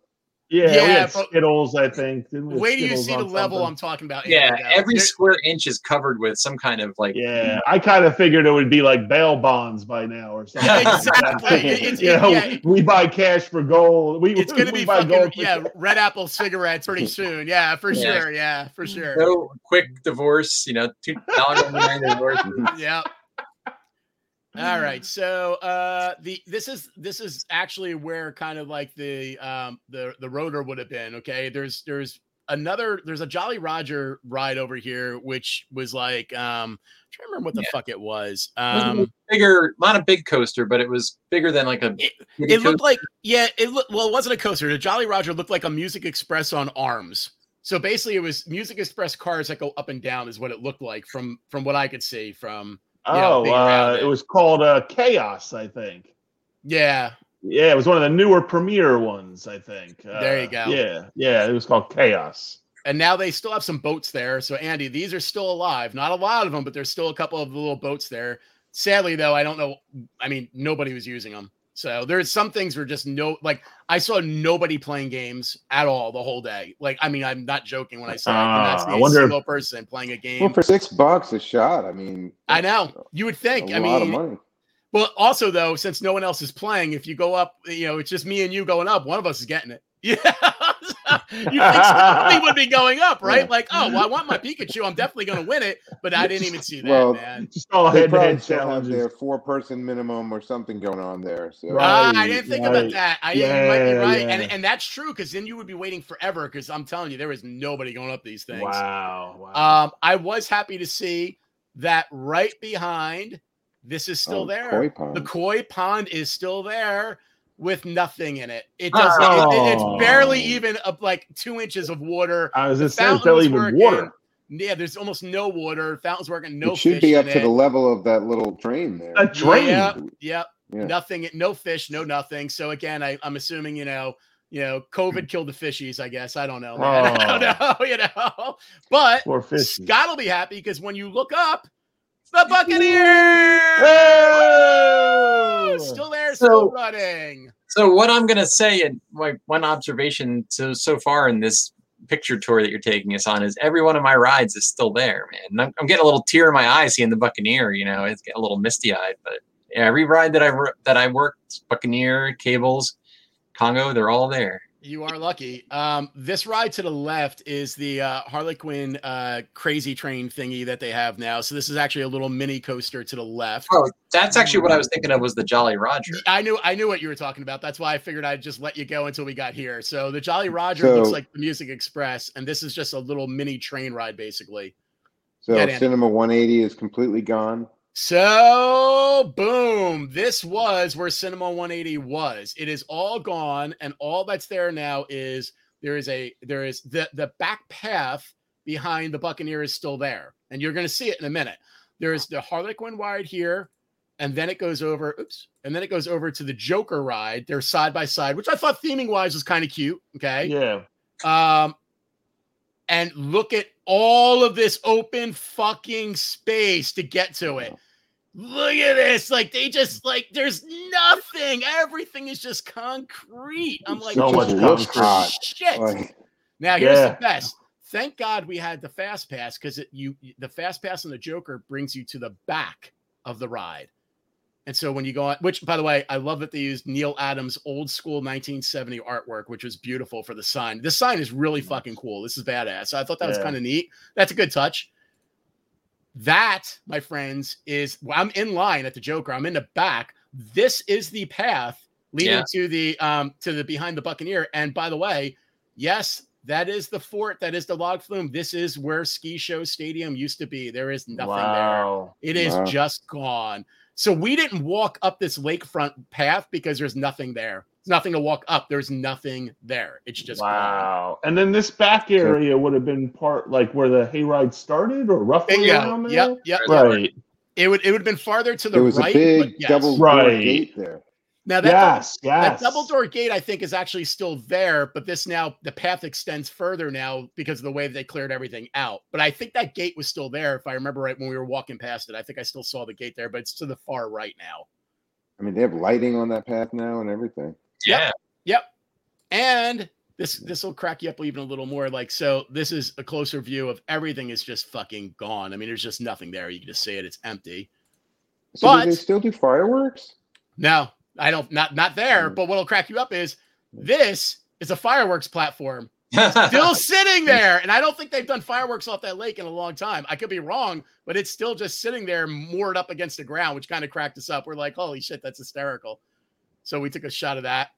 Yeah, we Yeah, had Skittles, I think. Didn't we Wait till you see the on level something? I'm talking about. Yeah, There- every there- square inch is covered with some kind of like. Yeah, I kind of figured it would be like bail bonds by now or something. Exactly. It's- you know, yeah. we buy cash for gold. We, it's gonna be buy fucking gold for yeah, red apple cigarettes pretty soon. Yeah, for Yeah. sure. Yeah, for sure. No quick divorce, you know, two dollar ninety nine divorce. Yeah. All right. So uh the this is this is actually where kind of like the um the the rotor would have been. Okay. There's there's another there's a Jolly Roger ride over here, which was like um I'm trying to remember what the Yeah. fuck it was. It was Um bigger, not a big coaster, but it was bigger than like a. It- it looked coaster. like yeah it looked well it wasn't a coaster the jolly roger looked like a music express on arms so basically it was music express cars that go up and down is what it looked like from from what i could see from Oh, around uh, it. it was called uh, Chaos, I think. yeah. Yeah, it was one of the newer premiere ones, I think. Uh, There you go. Yeah, yeah, it was called Chaos. And now they still have some boats there. So Andy, these are still alive. Not a lot of them, but there's still a couple of little boats there. Sadly, though, I don't know. I mean, nobody was using them. So there's some things where just no like I saw nobody playing games at all the whole day. Like, I mean, I'm not joking when I say I not Ah, see I a wonder if- single person playing a game. Well, for six bucks a shot, I mean, I know. You would think. I lot of mean, money. Well, also though, since no one else is playing, if you go up, you know, it's just me and you going up. One of us is getting it. Yeah, you think somebody would be going up, right? Yeah. Like, oh, well, I want my Pikachu. I'm definitely going to win it, but I didn't even see that, Well, man. Just all head to head still have challenges. their four-person minimum or something going on there. So Right. Ah, I didn't think about that. I you might be Yeah, right, yeah. and and that's true because then you would be waiting forever. Because I'm telling you, there is nobody going up these things. Wow. wow. Um, I was happy to see that right behind. This is still Oh, there. koi. The koi pond is still there with nothing in it. It ah. doesn't. it- it- it's Oh. barely even up like two inches of water. I was just saying, fountain's barely even working. water. Yeah, there's almost no water. Fountain's working. No it should fish be up in to it. the level of that little drain there. A train. Yeah, yeah, Yeah. nothing. No fish. No nothing. So again, I, I'm assuming you know. You know, COVID killed the fishies. I guess I don't know. Man. I don't oh. know. You know, but Scott will be happy because when you look up, the Buccaneers still there, So- still running. So what I'm gonna say, and my one observation so so far in this picture tour that you're taking us on is every one of my rides is still there, man. I'm, I'm getting a little tear in my eye seeing the Buccaneer. You know, it's getting a little misty eyed, but yeah, every ride that I that I worked, Buccaneer, Cables, Congo, they're all there. You are lucky. Um, this ride to the left is the uh, Harlequin uh, crazy train thingy that they have now. So this is actually a little mini coaster to the left. Oh, that's actually what I was thinking of was the Jolly Roger. I knew I knew what you were talking about. That's why I figured I'd just let you go until we got here. So the Jolly Roger looks like the Music Express, and this is just a little mini train ride, basically. So Cinema 180 is completely gone. So boom, this was where Cinema 180 was. It is all gone, and all that's there now is there is a there is the the back path behind the Buccaneer is still there, and you're going to see it in a minute. There's the Harlequin ride here, and then it goes over. Oops, and then it goes over to the Joker ride. They're side by side, which I thought theming wise was kind of cute. Okay, Yeah. um, and look at all of this open fucking space to get to it. Look at this. Like they just like there's nothing. Everything is just concrete. I'm like, So much concrete. shit. Like, Now here's Yeah. the best. Thank God we had the fast pass because it you the fast pass on the Joker brings you to the back of the ride. And so when you go on, which by the way, I love that they used Neal Adams' old school 1970 artwork, which was beautiful for the sign. This sign is really fucking cool. This is badass. So I thought that was kind of neat. That's a good touch. That, my friends, is well, I'm in line at the Joker. I'm in the back. This is the path leading Yeah. to the um to the behind the Buccaneer. And by the way, yes, that is the fort. That is the log flume. This is where Ski Show Stadium used to be. There is nothing there. wow. It is Wow. just gone. So we didn't walk up this lakefront path because there's nothing there. There's nothing to walk up. There's nothing there. It's just gone. wow. And then this back area would have been part like where the hayride started or roughly around Bingo. there. Yep. Yep. Right. It would it would have been farther to the there was right. a big yes. double door Right. gate there. Now that yes. That Yes. double door gate, I think, is actually still there, but this now the path extends further now because of the way they cleared everything out. But I think that gate was still there, if I remember right, when we were walking past it. I think I still saw the gate there, but it's to the far right now. I mean, they have lighting on that path now and everything. Yeah. Yep. And this this will crack you up even a little more. Like, so this is a closer view of everything is just fucking gone. I mean, there's just nothing there. You can just see it, it's empty. So But- do they still do fireworks? No, I don't not not there. Mm. But what'll crack you up is this is a fireworks platform. still sitting there. And I don't think they've done fireworks off that lake in a long time. I could be wrong, but it's still just sitting there moored up against the ground, which kind of cracked us up. We're like, holy shit, that's hysterical. So we took a shot of that.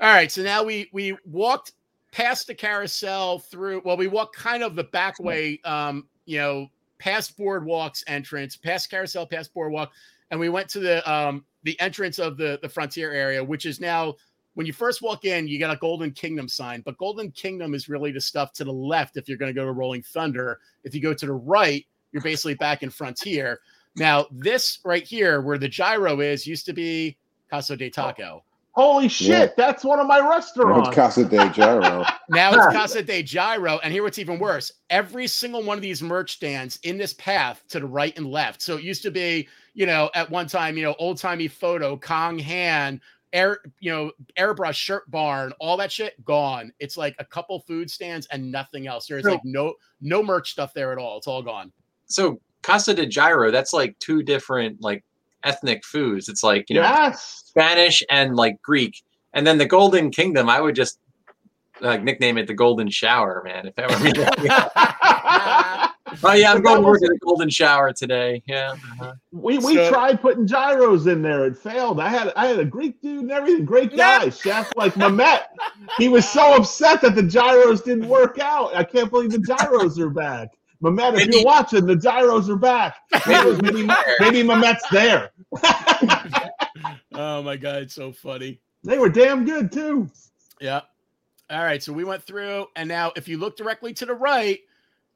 All right. So now we we walked past the carousel through well, we walked kind of the back way, um, you know, past boardwalks entrance, past carousel, past boardwalk, and we went to the um the entrance of the the frontier area, which is now when you first walk in, you got a Golden Kingdom sign, but Golden Kingdom is really the stuff to the left if you're going to go to Rolling Thunder. If you go to the right, you're basically back in Frontier. Now, this right here, where the gyro is, used to be Casa de oh. Taco. Holy shit, Yeah. that's one of my No, restaurants. it's Casa de Gyro. Now it's Casa de Gyro. And here what's even worse. Every single one of these merch stands in this path to the right and left. So it used to be, you know, at one time, you know, old timey photo, Kong Han, air, you know, airbrush shirt barn, all that shit gone. It's like a couple food stands and nothing else. There's like no no merch stuff there at all. It's all gone. So Casa de Gyro, that's like two different like ethnic foods. It's like you know yes. Spanish and like Greek, and then the Golden Kingdom. I would just like nickname it the Golden Shower, man. If ever. oh yeah, I'm going to work at the Golden Shower today. Yeah. uh-huh. We we So- tried putting gyros in there. It failed. I had I had a Greek dude and everything. Great guy, chef like Mehmet. He was so upset that the gyros didn't work out. I can't believe the gyros are back. Mehmet, if Maybe- you're watching, the gyros are back. Maybe maybe, maybe Mehmet's there. oh my god, it's so funny. They were damn good too. Yeah. All right. So we went through, and now if you look directly to the right,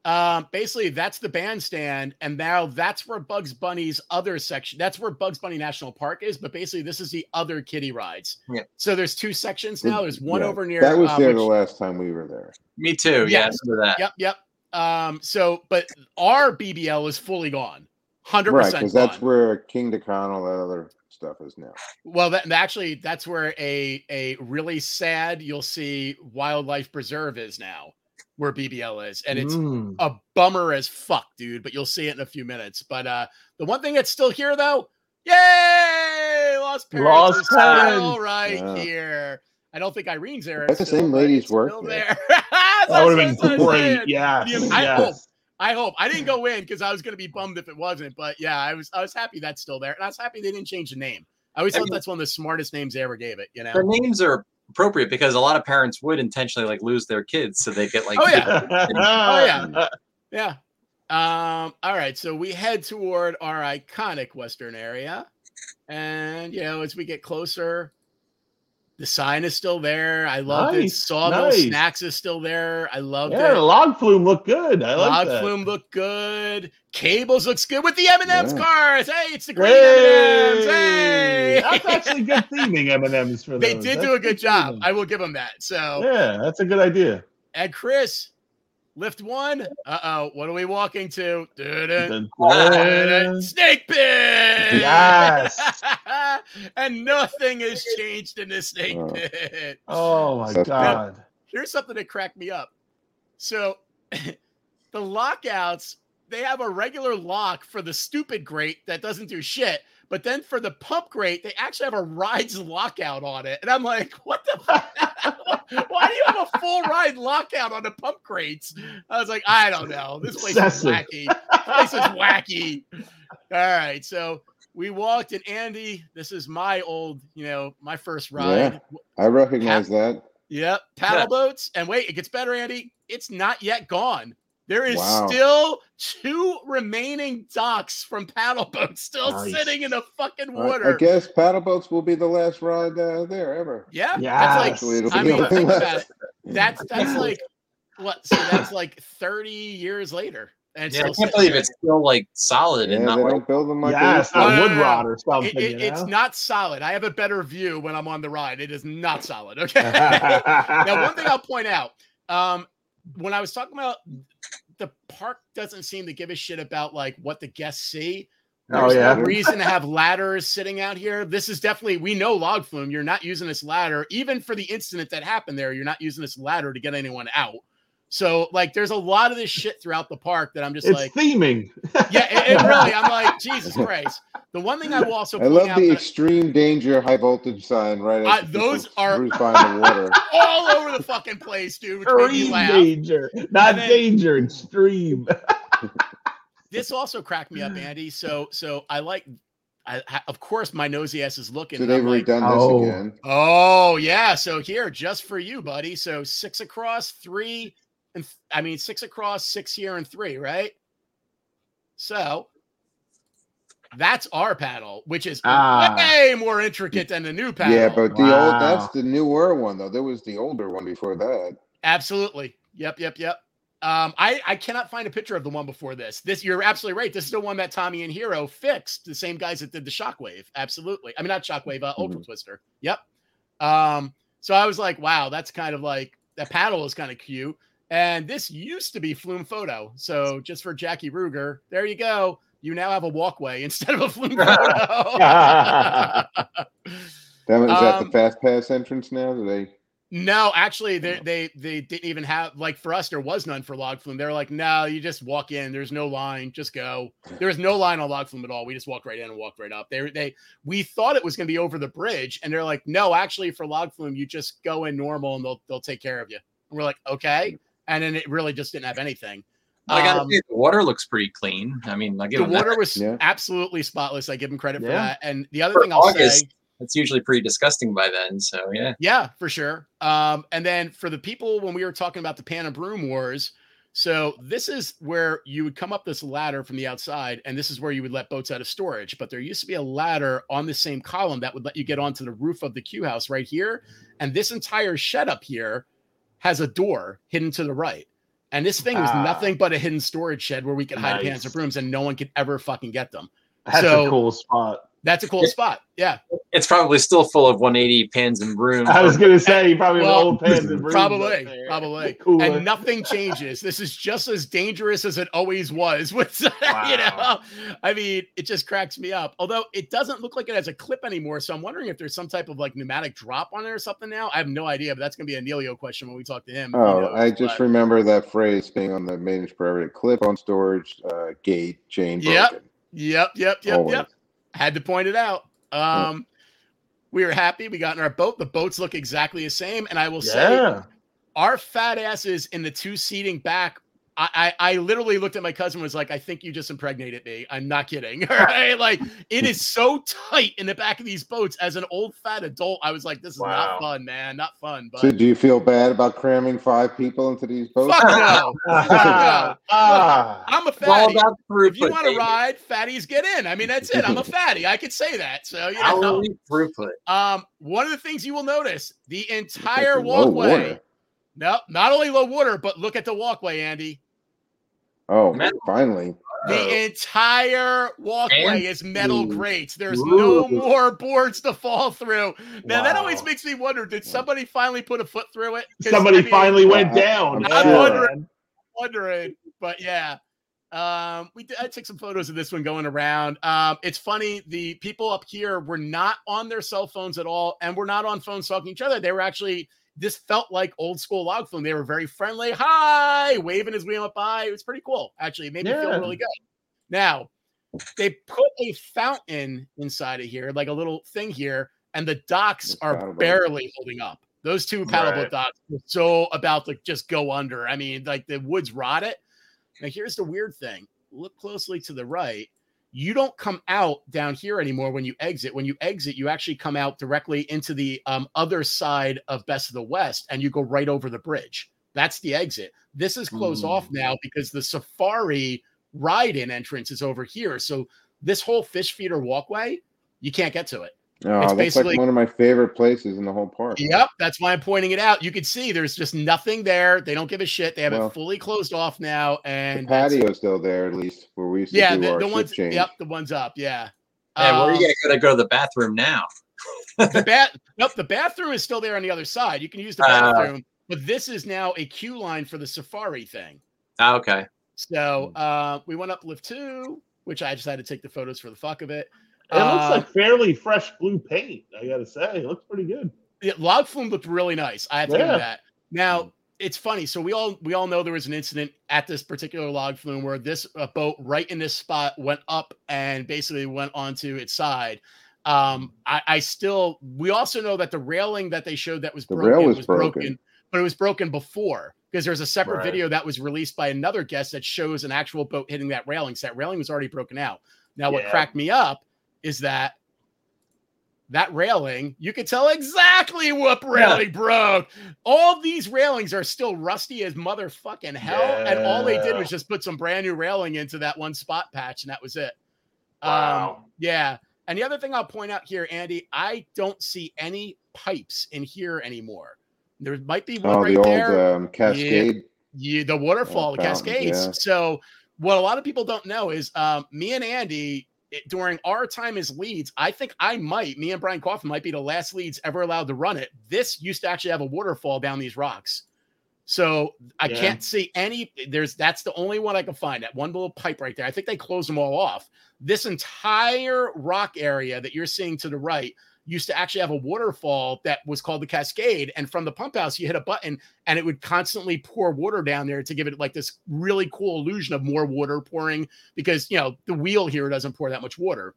um, basically that's the bandstand, and now that's where Bugs Bunny's other section. That's where Bugs Bunny National Park is, but basically this is the other kiddie rides. Yeah. So there's two sections now. There's one Yeah, over near That was uh, there which- the last time we were there. Me too. Yeah. Yes. Yep. Yep. Um. So, but our BBL is fully gone. Hundred percent. Right, percent because that's where Kingda Ka, all that other stuff is now. Well, that actually that's where a a really sad you'll see wildlife preserve is now, where BBL is, and it's Mm. a bummer as fuck, dude. But you'll see it in a few minutes. But uh the one thing that's still here though, yay, Lost Parents Lost is still right Yeah. here. I don't think Irene's there. That's the same lady's it's work still there. there. That would have been I'm great. saying. Yeah. I hope. I hope I didn't go in because I was going to be bummed if it wasn't. But yeah, I was. I was happy that's still there, and I was happy they didn't change the name. I always I thought mean- that's one of the smartest names they ever gave it. You know. The names are appropriate because a lot of parents would intentionally like lose their kids so they get like Oh, yeah. oh yeah. Yeah. Um. All right. So we head toward our iconic Western area, and you know, as we get closer, the sign is still there. I love it. Sawmill nice. Snacks is still there. I love Yeah, the it. log flume looked good. I like Log flume look good. Cables looks good with the M and M's Yeah. cars. Hey, it's the green Hey! M&Ms. Hey, That's actually good theming M and M's for they those. did That's do a good job. theming. I will give them that. So, yeah, that's a good idea. and Chris, lift one. Uh oh, what are we walking to? Dun-dun. The- Snake pit. Yes. and nothing has changed in this snake Oh. pit. Oh my Suspect. god. Here's something that cracked me up. So, the lockouts, they have a regular lock for the stupid grate that doesn't do shit. But then for the pump grate, they actually have a rides lockout on it. And I'm like, what the fuck? Why do you have a full ride lockout on the pump grates? I was like, I don't know. This place is wacky. This place is wacky. All right. So we walked, and Andy, this is my old, you know, my first ride. Yeah, I recognize that. Yep, paddle boats. And wait, it gets better, Andy. It's not yet gone. There is Wow. still two remaining docks from paddle boats still Nice. sitting in the fucking water. I guess paddle boats will be the last ride uh, there ever. yeah, Yes. that's like Actually, I mean, think about it. That's that's like what? So that's like thirty years later, and Yeah, I can't believe there. it's still like solid Yeah, and they not like don't build them like they Yeah, used it's not No, no, wood no, no. rot or something. It- it- you it's not solid. I have a better view when I'm on the ride. It is not solid. Okay. now, one thing I'll point out, um, when I was talking about the park doesn't seem to give a shit about like what the guests see. Oh, There's yeah? no reason to have ladders sitting out here. This is definitely we know log flume. You're not using this ladder, even for the incident that happened there. You're not using this ladder to get anyone out. So like, there's a lot of this shit throughout the park that I'm just it's like, theming. yeah, it, it really. I'm like, Jesus Christ. The one thing I will also I love out the that- extreme danger high voltage sign right Uh, those are- cruise by in the water. all over the fucking place, dude. Which made me Extreme danger. Not then- danger, extreme. This also cracked me up, Andy. So, so I like. I, I- of course, my nosy ass is looking. So and they've I'm like, redone Oh. this again. oh yeah. So here, just for you, buddy. So six across, three, and th- I mean six across, six here, and three, right? So that's our paddle, which is Ah. way more intricate than the new paddle. Yeah, but the Wow. old that's the newer one though. There was the older one before that. absolutely. Yep, yep, yep. Um, I I cannot find a picture of the one before this. This you're absolutely right. This is the one that Tommy and Hero fixed. The same guys that did the Shockwave. Absolutely. I mean not Shockwave, uh, Ultra Mhm. Twister. Yep. Um. So I was like, wow, that's kind of like that paddle is kind of cute. And this used to be Flume Photo. So just for Jackie Ruger, there you go. You now have a walkway instead of a Flume Photo. That was at Um, the Fast Pass entrance now. Do they? No, actually, they they they didn't even have like for us. There was none for log flume. They were like, no, you just walk in. There's no line. Just go. There was no line on log flume at all. We just walked right in and walked right up. They they we thought it was going to be over the bridge, and they're like, no, actually, for log flume, you just go in normal, and they'll they'll take care of you. And we're like, okay, and then it really just didn't have anything. I gotta Um, say, the water looks pretty clean. I mean, I give the them that. water was Yeah. absolutely spotless. I give them credit for that. And the other For thing I'll August. say. It's usually pretty disgusting by then. So yeah, Yeah, for sure. Um, and then for the people when we were talking about the pan and broom wars, so this is where you would come up this ladder from the outside, and this is where you would let boats out of storage. But there used to be a ladder on the same column that would let you get onto the roof of the Q house right here. And this entire shed up here has a door hidden to the right. And this thing was Ah. nothing but a hidden storage shed where we could hide pans Nice. and brooms, and no one could ever fucking get them. That's So- a cool spot. That's a cool spot. Yeah. it's probably still full of 180 pans and brooms. I was gonna say you probably have Well, old pans and brooms Probably, probably. Cooler. And nothing changes. This is just as dangerous as it always was. With you know, I mean, it just cracks me up. Although it doesn't look like it has a clip anymore, so I'm wondering if there's some type of like pneumatic drop on it or something now. I have no idea, but that's gonna be a Neilio question when we talk to him. if he Oh, I just but- remember that phrase being on the maintenance priority clip on storage uh, gate chain Yep. broken. Yep, yep, yep, Always. yep. Had to point it out. Um, we were happy. We got in our boat. The boats look exactly the same, and I will say our fat asses in the two seating back. I, I I literally looked at my cousin and was like, I think you just impregnated me. I'm not kidding. All right. Like it is so tight in the back of these boats. As an old fat adult, I was like, this is not fun, man. Not fun. But So, do you feel bad about cramming five people into these boats? fuck no. Ah, ah. I'm a fatty. about If you want to ride, fatties get in. I mean, that's it. I'm a fatty. I could say that. So you know. Throughput. Um, one of the things you will notice, the entire walkway. water. No, not only low water, but look at the walkway, Andy. Oh, Metal. finally. The entire walkway And- is metal Ooh. grates. There's no more boards to fall through. Now that always makes me wonder: Did somebody finally put a foot through it? Somebody I mean, finally went down. I'm I'm sure. wondering. wondering, but yeah. Um, we did, I took some photos of this one going around. Um, it's funny. The people up here were not on their cell phones at all, and were not on phones talking to each other. They were actually. This felt like old school log flume. They were very friendly. Hi, waving as we went by. It was pretty cool. Actually, it made me feel really good. Now, they put a fountain inside of here, like a little thing here, and the docks It's are paddle boat. barely holding up. Those two paddle boat Right. docks were so about to just go under. I mean, like the woods rot it. Now, here's the weird thing look closely to the right. You don't come out down here anymore when you exit. When you exit, you actually come out directly into the um, other side of Best of the West and you go right over the bridge. That's the exit. This is closed Mm. off now because the safari ride in entrance is over here. So, this whole fish feeder walkway, you can't get to it. Oh, It's that's basically- like one of my favorite places in the whole park. Yep, that's why I'm pointing it out. You can see there's just nothing there. They don't give a shit. They have Well, it fully closed off now, and that's- patio's still there, at least, where we used to yeah, do the, our the ones. change. Yep, the ones up. Yeah. Hey, where Um, you gotta go to the bathroom now? the bath. Nope, the bathroom is still there on the other side. You can use the Uh, bathroom, but this is now a queue line for the safari thing. Ah, okay. So uh, we went up lift two, which I just had to take the photos for the fuck of it. It looks Uh, like fairly fresh blue paint. I gotta say, it looks pretty good. Yeah, log flume looked really nice. I have to Yeah. that. Now it's funny. So we all we all know there was an incident at this particular log flume where this uh, boat right in this spot went up and basically went onto its side. Um, I, I still we also know that the railing that they showed that was The broken was was broken. broken, but it was broken before because there's a separate Right. video that was released by another guest that shows an actual boat hitting that railing. So that railing was already broken out. Now, what cracked me up is that that railing, you could tell exactly what railing broke. All these railings are still rusty as motherfucking hell. And all they did was just put some brand new railing into that one spot patch, and that was it. Um, Wow. yeah. And the other thing I'll point out here, Andy, I don't see any pipes in here anymore. There might be one Oh, right the old um, Cascade. you, the waterfall, the cascades. yeah. So what a lot of people don't know is um, me and Andy it- during our time as leads, I think I might, me and Brian Coffin might be the last leads ever allowed to run it. This used to actually have a waterfall down these rocks. So I Yeah. can't see any. There's that's the only one I can find. That one little pipe right there. I think they closed them all off. This entire rock area that you're seeing to the right used to actually have a waterfall that was called the Cascade. And from the pump house, you hit a button and it would constantly pour water down there to give it like this really cool illusion of more water pouring because, you know, the wheel here doesn't pour that much water.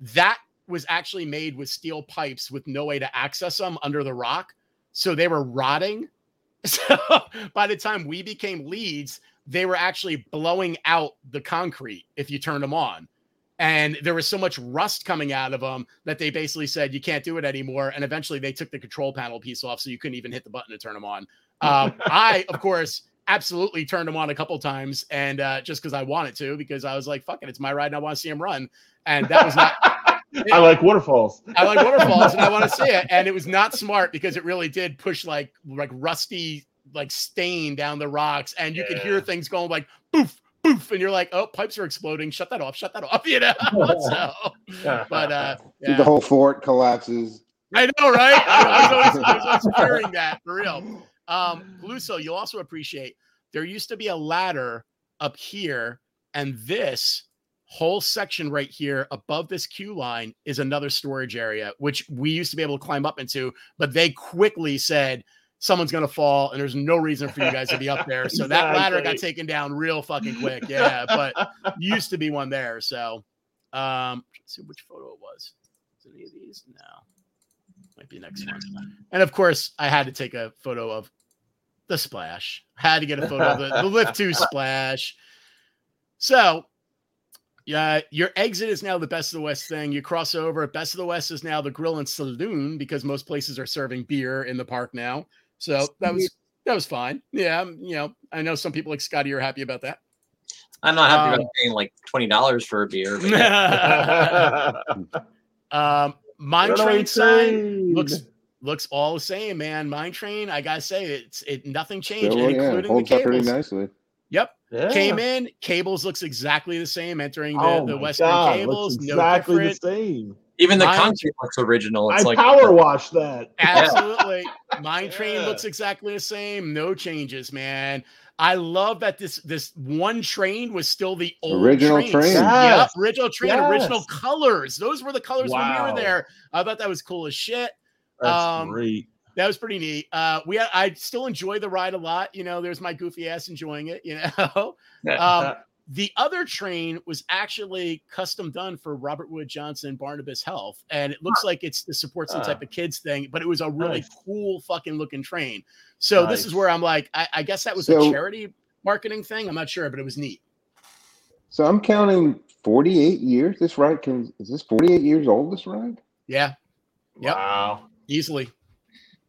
That was actually made with steel pipes with no way to access them under the rock. So they were rotting. So by the time we became leads, they were actually blowing out the concrete if you turned them on. And there was so much rust coming out of them that they basically said you can't do it anymore. And eventually they took the control panel piece off so you couldn't even hit the button to turn them on. Um, I, of course, absolutely turned them on a couple times and uh, just because I wanted to, because I was like, fuck it, it's my ride and I want to see him run. And that was not I like waterfalls. I like waterfalls and I want to see it. And it was not smart because it really did push like like rusty like stain down the rocks, and you could hear things going like boof, boof, and you're like, oh, pipes are exploding. Shut that off. Shut that off. You know. so, but uh, The whole fort collapses. I know, right? I, I was always, I was always fearing that for real. Um, Luso, you'll also appreciate there used to be a ladder up here, and this whole section right here above this queue line is another storage area, which we used to be able to climb up into, but they quickly said someone's gonna fall, and there's no reason for you guys to be up there. So that ladder got taken down real fucking quick. Yeah, but used to be one there. So um let's see which photo it was. Is any of these? No. Might be next one. And of course, I had to take a photo of the splash. Had to get a photo of the, the lift two splash. So yeah, your exit is now the best of the West thing. You cross over. Best of the West is now the grill and saloon because most places are serving beer in the park now. So that was that was fine. Yeah, um, you know, I know some people like Scotty are happy about that. I'm not happy Um, about paying like twenty dollars for a beer. But yeah. um, mine train sign looks looks all the same, man. Mine train, I gotta say, it's it nothing changed, So, yeah, including the holds up pretty cables. nicely. Yep, Yeah. came in. Cables looks exactly the same. Entering the, Oh the my Western God, cables, looks no exactly different. the same. Even the Mine- concrete looks original. It's I like power washed that. Absolutely. Mine train Yeah. looks exactly the same. No changes, man. I love that this this one train was still the old Original trains. train. Yep, Yes. original train, original colors. Those were the colors when we were there. I thought that was cool as shit. That's Um, great. That was pretty neat. Uh, we I still enjoy the ride a lot. You know, there's my goofy ass enjoying it. You know, um, the other train was actually custom done for Robert Wood Johnson Barnabas Health, and it looks like it's the support some Ah. type of kids thing, but it was a really Nice. cool fucking looking train. So this is where I'm like, I, I guess that was So- a charity marketing thing. I'm not sure, but it was neat. So I'm counting 48 years. This ride can is this 48 years old? This ride? Yeah, Yep. Wow. easily.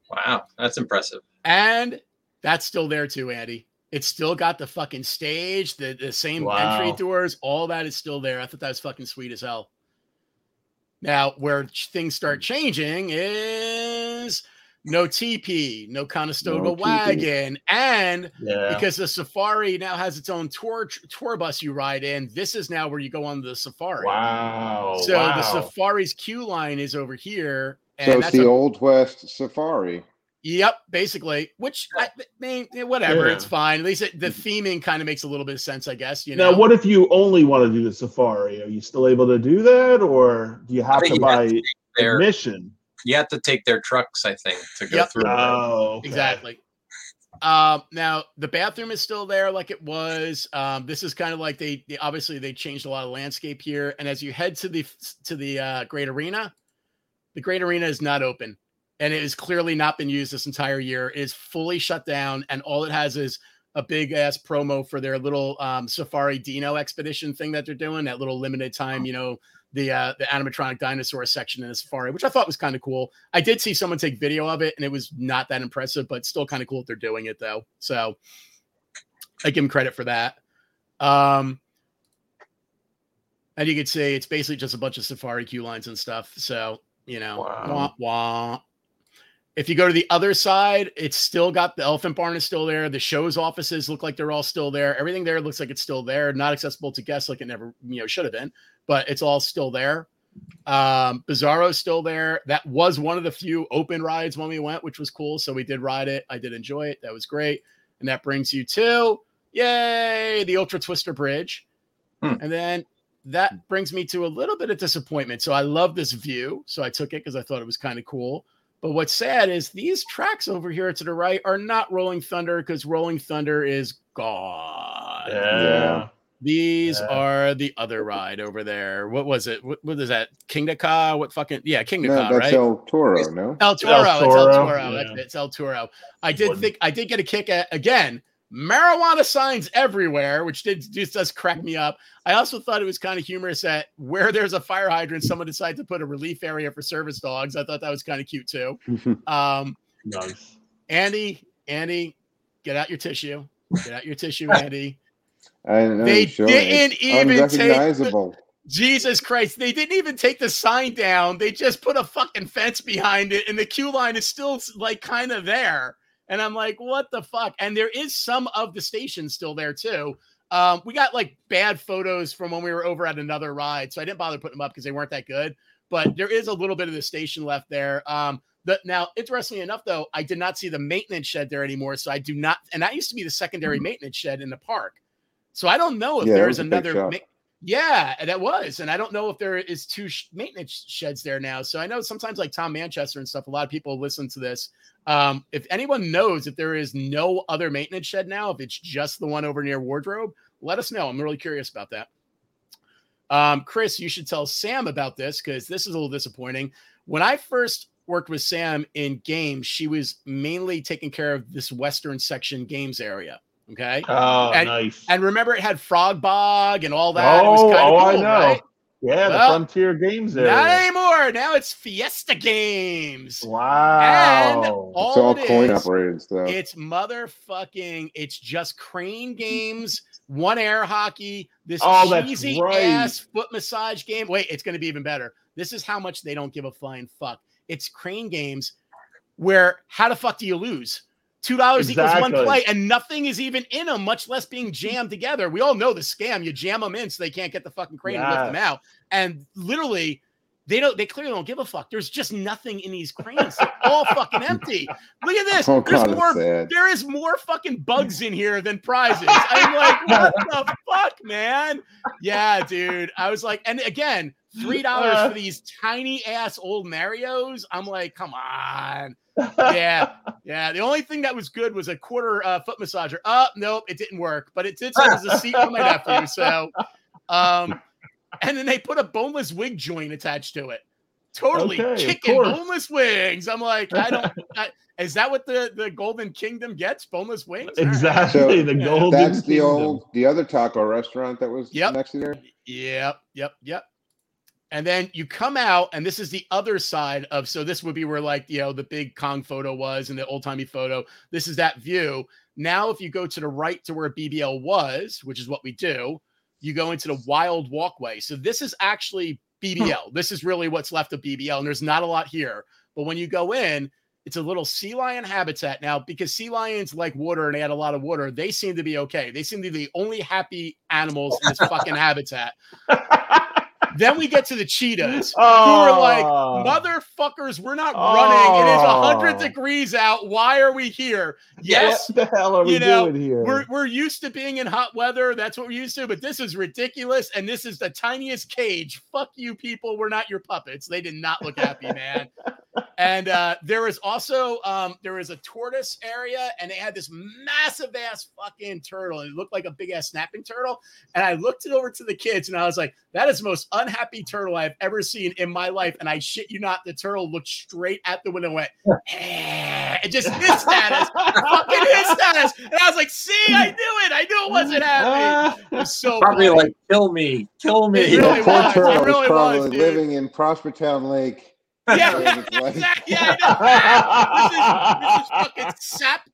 wow, that's impressive. And that's still there too, Andy. It's still got the fucking stage, the, the same Wow. entry doors, all that is still there. I thought that was fucking sweet as hell. Now, where ch- things start mm. changing is no TP, no Conestoga No TP. wagon, and Yeah. because the Safari now has its own tour tour bus you ride in, this is now where you go on the Safari. Wow. So wow. the Safari's queue line is over here, and so it's that's the a Old West Safari. Yep, basically. Which I I mean, whatever, Yeah. it's fine. At least it, the theming kind of makes a little bit of sense, I guess. You know, Now, what if you only want to do the safari? Are you still able to do that, or do you have to you have buy to Their, admission? you have to take their trucks, I think, to go Yep. through. Oh, okay. exactly? Um, now the bathroom is still there, like it was. Um, this is kind of like they, they obviously they changed a lot of landscape here. And as you head to the to the uh, great arena, the great arena is not open, and it has clearly not been used this entire year. It is fully shut down, and all it has is a big ass promo for their little um, Safari Dino expedition thing that they're doing. That little limited time, you know, the uh, the animatronic dinosaur section in the Safari, which I thought was kind of cool. I did see someone take video of it, and it was not that impressive, but still kind of cool that they're doing it though. So I give them credit for that. Um, and you could see it's basically just a bunch of Safari queue lines and stuff. So you know, Wow. wah, wah. If you go to the other side, it's still got the elephant barn is still there. The show's offices look like they're all still there. Everything there looks like it's still there. Not accessible to guests like it never, you know, should have been, but it's all still there. Um, Bizarro's still there. That was one of the few open rides when we went, which was cool. So we did ride it. I did enjoy it. That was great. And that brings you to yay, the Ultra Twister Bridge. Hmm. And then that brings me to a little bit of disappointment. So I love this view. So I took it because I thought it was kind of cool. But what's sad is these tracks over here to the right are not Rolling Thunder because Rolling Thunder is gone. Yeah. These Yeah. are the other ride over there. What was it? What, what is that? Kingda Ka? What fucking yeah, Kingda No, Ka, that's right? El Toro, no? El Toro. It's El Toro, Toro. Yeah. it. It's El Toro. I did Wouldn't- think I did get a kick at again. Marijuana signs everywhere, which did just does crack me up. I also thought it was kind of humorous that where there's a fire hydrant, someone decided to put a relief area for service dogs. I thought that was kind of cute too. Um, Nice. Andy, Andy, get out your tissue. Get out your tissue, Andy. I know, They sure. didn't It's even take the- unrecognizable. Jesus Christ, they didn't even take the sign down. They just put a fucking fence behind it, and the queue line is still like kind of there. And I'm like, what the fuck? And there is some of the station still there too. Um, we got like bad photos from when we were over at another ride, so I didn't bother putting them up because they weren't that good. But there is a little bit of the station left there. Um, the, now, interestingly enough, though, I did not see the maintenance shed there anymore. So I do not, and that used to be the secondary maintenance shed in the park. So I don't know if Yeah, there is another. ma- yeah, that was, and I don't know if there is two sh- maintenance sheds there now. So I know sometimes like Tom Manchester and stuff. A lot of people listen to this. Um, if anyone knows if there is no other maintenance shed now, if it's just the one over near Wardrobe, let us know. I'm really curious about that. Um, Chris, you should tell Sam about this because this is a little disappointing. When I first worked with Sam in games, she was mainly taking care of this Western section games area. Okay. Oh, And- nice. And remember, it had Frog Bog and all that. it was oh, kinda oh, I know. right? Yeah, the Frontier Games Not area. anymore. Now it's Fiesta Games. Wow. And It's all all it coin is, operated stuff. It's motherfucking. It's just crane games, one air hockey. This Oh, cheesy right. ass foot massage game. Wait, it's going to be even better. This is how much they don't give a flying fuck. It's crane games where how the fuck do you lose? Two dollars equals one play, and nothing is even in them, much less being jammed together. We all know the scam. You jam them in so they can't get the fucking crane and lift them out. And literally, they don't. They clearly don't give a fuck. There's just nothing in these cranes. They're all fucking empty. Look at this. oh There's god, more there is more fucking bugs in here than prizes. I'm like, what the fuck, man? Yeah, dude. I was like, and again, three dollars Uh. for these tiny ass old Mario's. I'm like, come on. Yeah, yeah. The only thing that was good was a quarter uh, foot massager. Oh, nope, it didn't work, but it did say it was a seat for my nephew. So, um, and then they put a boneless wig joint attached to it. Totally Okay, of kicking boneless wings. I'm like, I don't. I, is that what the the Golden Kingdom gets? Boneless wings? All right. Exactly. So, the. Golden That's the Kingdom. old, the other taco restaurant that was Yep. next to there. Yep, yep, yep. And then you come out, and this is the other side of. So this would be where like you know the big Kong photo was and the old timey photo. This is that view. Now, if you go to the right to where BBL was, which is what we do, you go into the wild walkway. So this is actually hmm. BBL. This is really what's left of BBL, and there's not a lot here. But when you go in, it's a little sea lion habitat now because sea lions like water and they had a lot of water. They seem to be okay. They seem to be the only happy animals in this fucking habitat. Then we get to the cheetahs, who are oh. like, Oh. motherfuckers, we're not running. It is Oh. 100 degrees out. Why are we here? Yes, What the hell are we know, doing here? We're, we're used to being in hot weather. That's what we're used to. But this is ridiculous. And this is the tiniest cage. Fuck you, people. We're not your puppets. They did not look happy, man. And uh, there was also um, there was a tortoise area, and they had this massive ass fucking turtle. It looked like a big ass snapping turtle. And I looked it over to the kids, and I was like, "That is the most unhappy turtle I've ever seen in my life." And I shit you not, the turtle looked straight at the window, and went, eh, and just hissed at us, fucking hissed at us. And I was like, "See, I knew it. I knew it wasn't happy." It was so Probably funny. like, kill me, kill me. It really that poor was. It turtle really was probably was, living in Prospertown Lake. Yeah, exactly. Yeah, I know. this is this is fucking sap,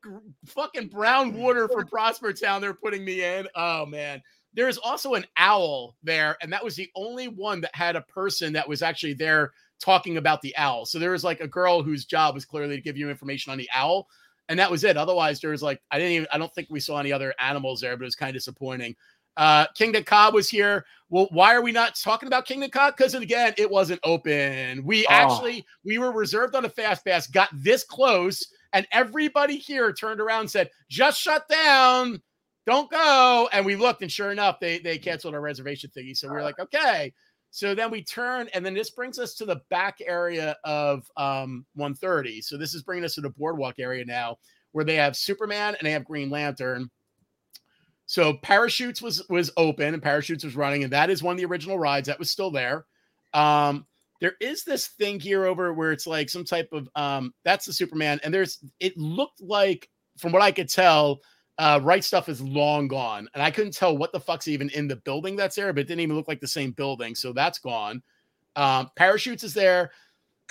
fucking brown water from Prospertown. They're putting me in. Oh man, there's also an owl there, and that was the only one that had a person that was actually there talking about the owl. So there was like a girl whose job was clearly to give you information on the owl, and that was it. Otherwise, there was like I didn't even I don't think we saw any other animals there, but it was kind of disappointing. Uh, Kingda Ka was here. Well, why are we not talking about Kingda Ka? Because again, it wasn't open. We Oh. actually we were reserved on a fast pass, got this close, and everybody here turned around and said, "Just shut down, don't go." And we looked, and sure enough, they they canceled our reservation thingy. So we were like, okay. So then we turn, and then this brings us to the back area of um 130. So this is bringing us to the boardwalk area now, where they have Superman and they have Green Lantern. So parachutes was was open and parachutes was running, and that is one of the original rides that was still there. Um, there is this thing here over where it's like some type of um, that's the Superman, and there's it looked like from what I could tell, uh, right stuff is long gone, and I couldn't tell what the fuck's even in the building that's there, but it didn't even look like the same building, so that's gone. Um, parachutes is there.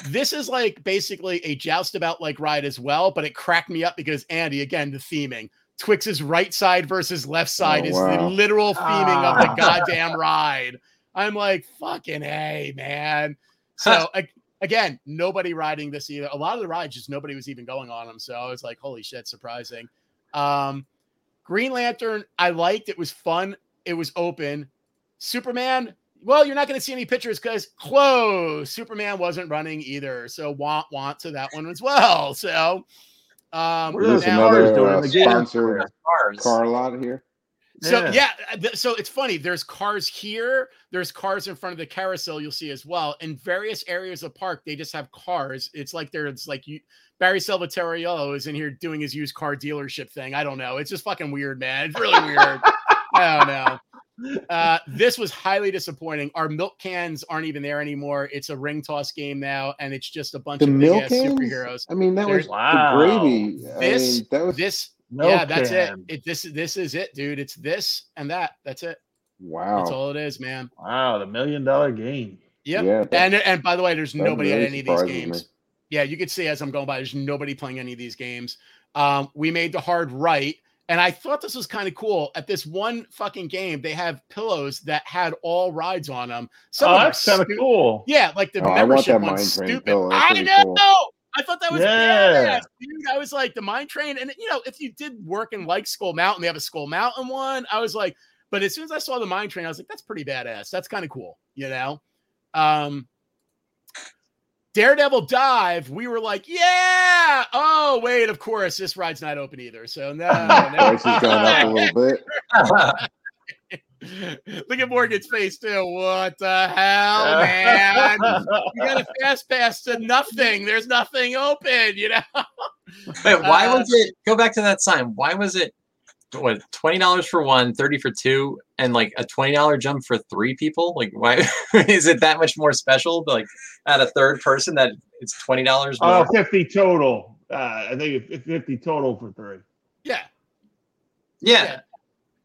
This is like basically a joust about like ride as well, but it cracked me up because Andy, again, the theming. Twix's right side versus left side Oh, is the literal theming of the Ah. goddamn ride. I'm like, fucking hey, man. So again, nobody riding this either. A lot of the rides, just nobody was even going on them. So I was like, holy shit, surprising. Um, Green Lantern, I liked. It was fun. It was open. Superman, well, you're not going to see any pictures because close. Superman wasn't running either. So want want to that one as well. So um What Is are this those now- another doing uh, in the sponsored Cars. car lot here? So Yeah. yeah, uh, so it's funny. There's cars here. There's cars in front of the carousel. You'll see as well. In various areas of the park, they just have cars. It's like there's like you. Barry Salvatariello is in here doing his used car dealership thing. I don't know. It's just fucking weird, man. It's really weird. I don't know. Uh, this was highly disappointing. Our milk cans aren't even there anymore. It's a ring toss game now, and it's just a bunch The of milk ass cans? superheroes. I mean, that There's- was Wow. the gravy. I This- mean, that was This, Milk yeah, that's can. it. It this this is it, dude. It's this and that. That's it. wow. That's all it is, man. Wow, the million dollar game. Yep. Yeah, and and by the way, there's nobody really at any of these surprises me. games. Yeah, you could see as I'm going by, there's nobody playing any of these games. Um, we made the hard right, and I thought this was kind of cool. At this one fucking game, they have pillows that had all rides on them. Some oh, that's kind of stu- cool. Yeah, like the Oh, I membership that one's stupid. I know. cool. I thought that was Yeah. badass, dude. I was like the mine train, and you know, if you did work in like Skull Mountain, they have a Skull Mountain one. I was like, but as soon as I saw the mine train, I was like, that's pretty badass. That's kind of cool, you know. Um, Daredevil dive. We were like, yeah. Oh wait, of course, this ride's not open either. So no, no. Price has gone up a little bit. Look at Morgan's face too. What the hell, man? You got a fast pass to nothing. There's nothing open, you know. Wait, why Uh, was it? Go back to that sign. Why was it? What twenty dollars for one, 30 for two, and like a twenty dollar jump for three people? Like, why is it that much more special? to, Like, at a third person, that it's twenty dollars more. Oh, 50 total. Uh, I think it's 50 total for three. Yeah. yeah.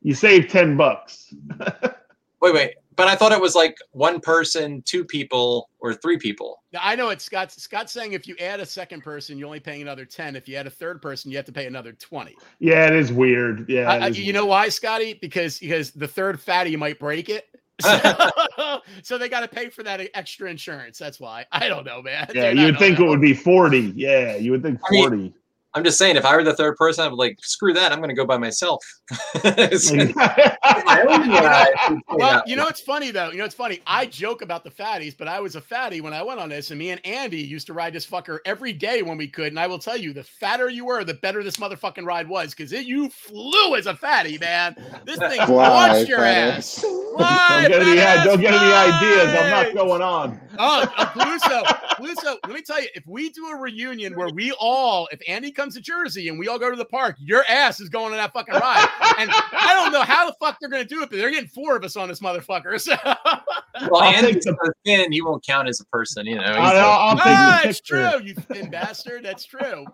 You save 10 bucks. Wait, wait. But I thought it was like one person, two people, or three people. Now, I know it's Scott. Scott's saying if you add a second person, you're only paying another 10. If you add a third person, you have to pay another 20. Yeah, it is weird. Yeah. I- I- is you know why, Scotty? Because because the third fatty might break it. So, so they got to pay for that extra insurance. That's why. I don't know, man. Yeah, Dude, you would think know. it would be 40. Yeah, you would think I mean- 40. I'm just saying, if I were the third person, I'd be like, screw that. I'm going to go by myself. So- My own ride. Well, you know it's funny though. You know it's funny. I joke about the fatties, but I was a fatty when I went on this, and me and Andy used to ride this fucker every day when we could. And I will tell you, the fatter you were, the better this motherfucking ride was, because it you flew as a fatty, man. This thing Fly, launched your fat ass. ass. Fly, don't get any, fat don't get any ideas. I'm not going on. Oh, uh, Caluso, Caluso, let me tell you, if we do a reunion where we all, if Andy comes to Jersey and we all go to the park, your ass is going on that fucking ride. And I don't know how the fuck they're going to do it, but they're getting four of us on this motherfucker. So. Well, Andy's the- so thin, he won't count as a person. You know, he's I'll, like- I'll, I'll Ah, it's true, you thin bastard. That's true.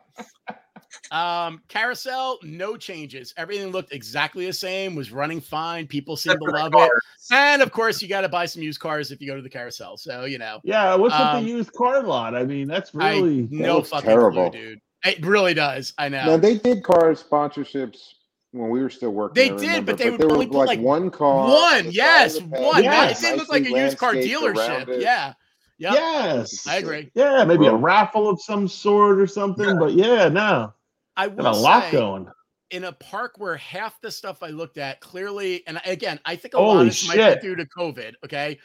Um, carousel, no changes. Everything looked exactly the same, was running fine. People seem except to for the love it. And of course, you got to buy some used cars if you go to the carousel. So, you know, Yeah, what's with Um, the used car lot? I mean, that's I really. no fucking terrible. clue, dude. It really does. I know. Now they did car sponsorships when we were still working. They I did, remember, but they would there only like, like, one car. One, yes, of the pad, one. Yes. It didn't look like a used car dealership. around. Yeah. Yep. Yes. I agree. Yeah, maybe a raffle of some sort or something. But yeah, no, I got will a lot say, going. in a park where half the stuff I looked at clearly, and again, I think a lot of this might shit. be due to COVID. Okay.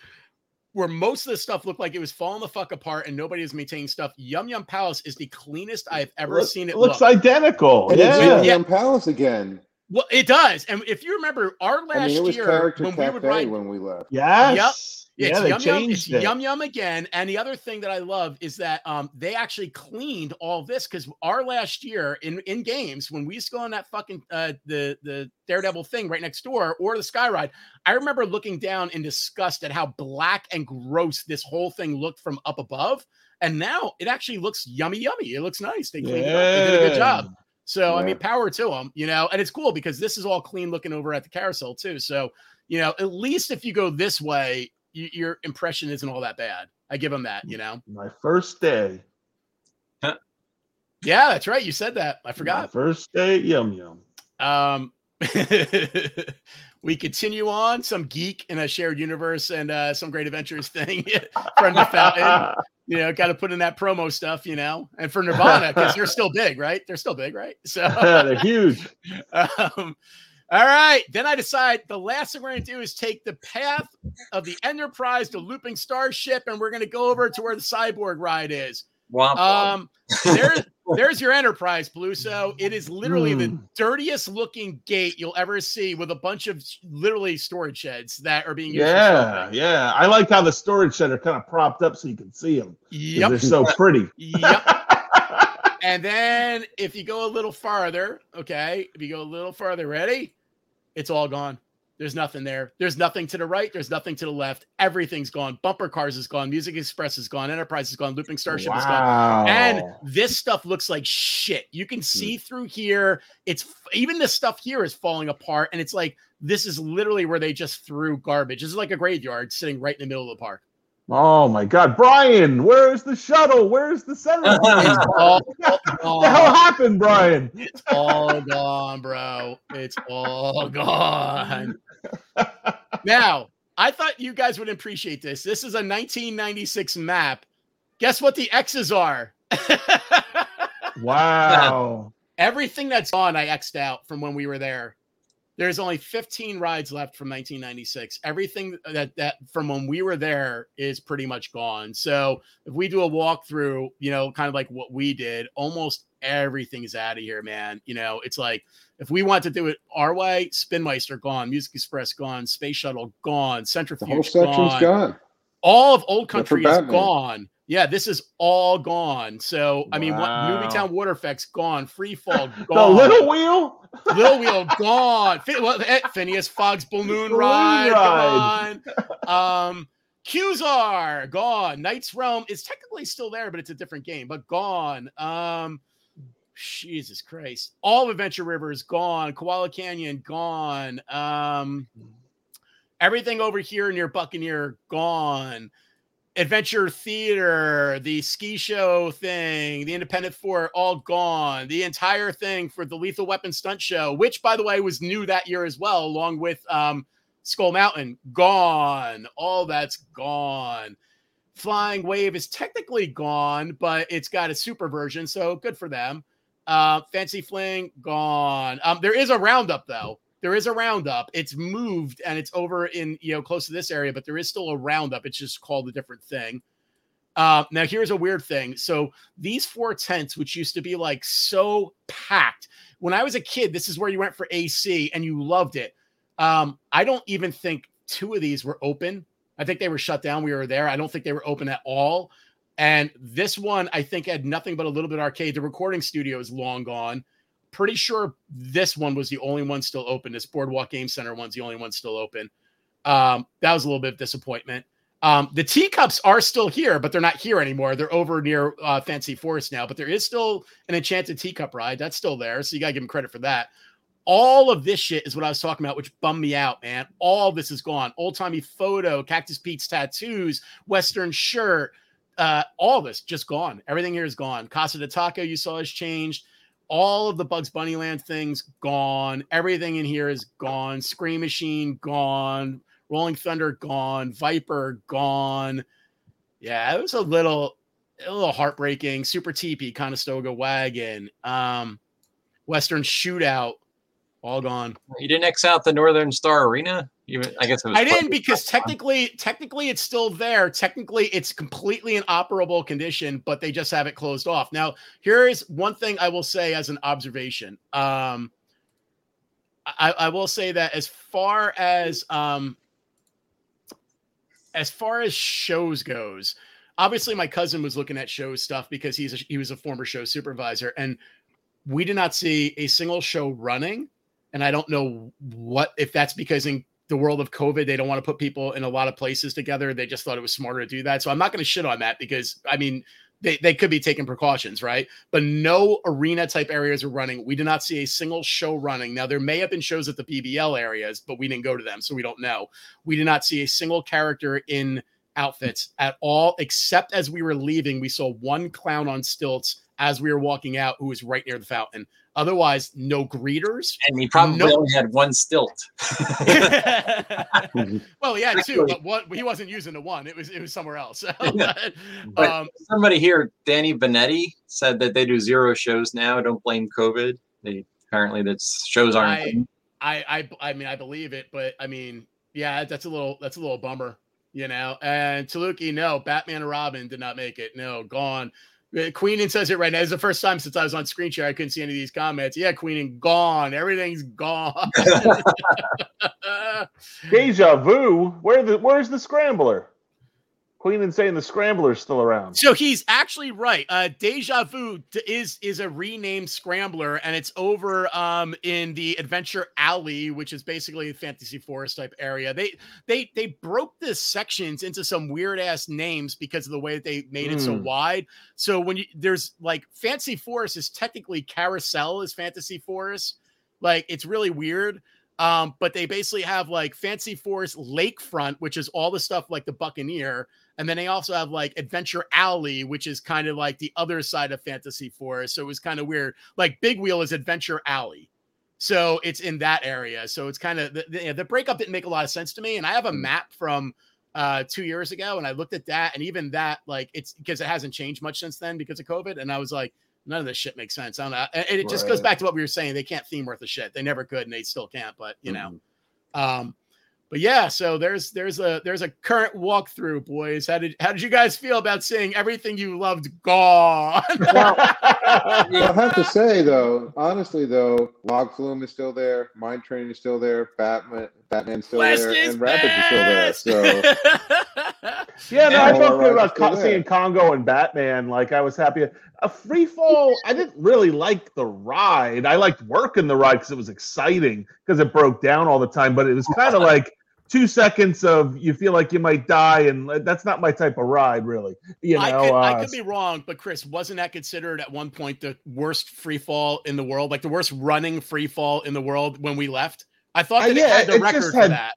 Where most of the stuff looked like it was falling the fuck apart and nobody was maintaining stuff. Yum Yum Palace is the cleanest I've ever Look- seen it looks look. identical. And it's yeah. Yum Yeah. Yum Palace again. well, it does. And if you remember our last I mean, it was year Character when we would Cafe ride when we left. Yes. Yeah, Yeah, it's yum yum. It's it. yum yum again. And the other thing that I love is that um they actually cleaned all this because our last year in in games when we used to go on that fucking uh the the Daredevil thing right next door or the Sky Ride, I remember looking down in disgust at how black and gross this whole thing looked from up above. And now it actually looks yummy, yummy. It looks nice. They cleaned it up. They did a good job. So I mean, power to them, you know, and it's cool because this is all clean looking over at the carousel too. So you know, at least if you go this way, y- your impression isn't all that bad. I give them that, you know. My first day. Yeah, that's right. You said that. I My forgot. first day Yum Yum. Um, we continue on some geek in a shared universe and uh, some great adventures thing. Friend of Fountain, you know, got to put in that promo stuff, you know, and for Nirvana because they're still big, right? They're still big, right? So They're huge. um, all right. Then I decide the last thing we're going to do is take the path of the Enterprise to looping starship, and we're going to go over to where the cyborg ride is. Womp. Um, there's there's your Enterprise, Bluso. It is literally the Hmm. dirtiest looking gate you'll ever see, with a bunch of literally storage sheds that are being used. Yeah, yeah. I like how the storage shed are kind of propped up so you can see them. Yep. They're so pretty. Yep. And then if you go a little farther, okay, if you go a little farther, ready? It's all gone. There's nothing there. There's nothing to the right. There's nothing to the left. Everything's gone. Bumper cars is gone. Music Express is gone. Enterprise is gone. Looping Starship is gone. And this stuff looks like shit. You Hmm. can see through here. It's even the stuff here is falling apart. And it's like this is literally where they just threw garbage. This is like a graveyard sitting right in the middle of the park. Oh my God, Brian, where's the shuttle? Where's the center? It's all what the hell happened, Brian? It's all gone, bro. It's all gone. Now, I thought you guys would appreciate this. This is a 1996 map. Guess what the X's are? Wow. Everything that's gone, I X'd out from when we were there. There's only 15 rides left from 1996. Everything that that from when we were there is pretty much gone. So if we do a walkthrough, you know, kind of like what we did, almost everything is out of here, man. You know, it's like if we want to do it our way, Spinmeister gone, Music Express gone, Space Shuttle gone, The Centrifuge whole section's gone, gone. all of Old Country is gone. Yeah, this is all gone. So I mean, what Movie Town Water Effects gone, Free Fall gone, the little wheel? Little Wheel gone. Fin- well, eh, Phineas Fogg's balloon Balloon ride, ride. gone. Um, Qzar gone. Knight's Realm is technically still there, but it's a different game. But gone. Um, Jesus Christ! All of Adventure River is gone. Koala Canyon gone. Um, everything over here near Buccaneer gone. Adventure Theater, the ski show thing, the Independent Four, all gone. The entire thing for the Lethal Weapon stunt show, which by the way was new that year as well, along with um, Skull Mountain, gone. All that's gone. Flying Wave is technically gone, but it's got a super version, so good for them. Uh, Fancy Fling gone. Um, there is a roundup though. There is a roundup. It's moved and it's over in you know close to this area, but there is still a roundup. It's just called a different thing. Uh, now here's a weird thing. So these four tents, which used to be like so packed, when I was a kid, this is where you went for AC and you loved it. Um, I don't even think two of these were open. I think they were shut down. We were there. I don't think they were open at all. And this one, I think, had nothing but a little bit arcade. The recording studio is long gone. Pretty sure this one was the only one still open. This Boardwalk Game Center one's the only one still open. Um, that was a little bit of disappointment. Um, the teacups are still here, but they're not here anymore. They're over near uh, Fantasy Forest now, but there is still an Enchanted Teacup ride. That's still there. So you got to give them credit for that. All of this shit is what I was talking about, which bummed me out, man. All this is gone. Old timey photo, Cactus Pete's tattoos, Western shirt, uh, all this just gone. Everything here is gone. Casa de Taco you saw has changed. All of the Bugs Bunny Land things gone. Everything in here is gone. Scream Machine gone. Rolling Thunder gone. Viper gone. Yeah, it was a little, a little heartbreaking. Super Teepee, Conestoga Wagon, um, Western Shootout, all gone. You didn't X out the Northern Star Arena? Even I guess it was I didn't because technically, technically it's still there. Technically, it's completely in operable condition, but they just have it closed off. Now, here is one thing I will say as an observation. Um, I, I will say that as far as um, as far as shows goes, obviously my cousin was looking at show stuff because he's a, he was a former show supervisor, and we did not see a single show running. And I don't know what if that's because in the world of COVID, they don't want to put people in a lot of places together. They just thought it was smarter to do that. So I'm not going to shit on that because I mean, they, they could be taking precautions, right? But no arena type areas are running. We did not see a single show running. Now, there may have been shows at the BBL areas, but we didn't go to them. So we don't know. We did not see a single character in outfits at all, except as we were leaving, we saw one clown on stilts as we were walking out who was right near the fountain. Otherwise, no greeters. And he probably Nope. only had one stilt. well, yeah, two, but one he wasn't using the one. It was it was somewhere else. But- um, Somebody here, Danny Benetti, said that they do zero shows now. Don't blame COVID. They apparently that shows aren't. I- I, I I mean I believe it, but I mean, yeah, that's a little that's a little bummer, you know. And Taluki, no, Batman and Robin did not make it. No, gone. Queenan says it right now. It's the first time since I was on screen share I couldn't see any of these comments. Yeah, Queenan gone. Everything's gone. Deja vu. Where the where's the scrambler? Queenan saying the scrambler's still around. So he's actually right. Uh, Deja Vu is is a renamed Scrambler, and it's over um in the Adventure Alley, which is basically a Fantasy Forest type area. They they they broke the sections into some weird ass names because of the way that they made it so Hmm. wide. So when you there's like Fantasy Forest is technically Carousel is Fantasy Forest, like it's really weird. Um, but they basically have like Fantasy Forest Lakefront, which is all the stuff like the Buccaneer, and then they also have like Adventure Alley, which is kind of like the other side of Fantasy Forest. So it was kind of weird. Like Big Wheel is Adventure Alley. So it's in that area. So it's kind of the, the, the breakup didn't make a lot of sense to me. And I have a map from uh two years ago and I looked at that and even that like it's because it hasn't changed much since then because of COVID. And I was like, none of this shit makes sense. I don't know. And it just goes back to what we were saying. They can't theme worth a shit. They never could and they still can't, but you know. Um, but yeah, so there's there's a there's a current walkthrough, boys. How did how did you guys feel about seeing everything you loved gone? Well, I have to say though, honestly though, Log Flume is still there, Mine Train is still there, Batman, Batman's still West there, is and Rapids is still there. So Yeah, no, I Yeah. felt good about co- seeing Congo and Batman. Like I was happy. A free fall. I didn't really like the ride. I liked working the ride because it was exciting because it broke down all the time. But it was kind of like two seconds of you feel like you might die, and that's not my type of ride, really. You know, I could I uh, could be wrong, but Chris, wasn't that considered at one point the worst free fall in the world, like the worst running free fall in the world when we left? I thought Uh, yeah, it had the it record just for had- that.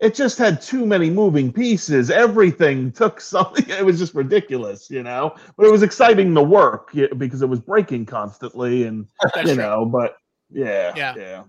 it just had too many moving pieces. Everything took something. It was just ridiculous, you know. But it was exciting to work because it was breaking constantly, and That's you true. know. But yeah, Yeah. yeah.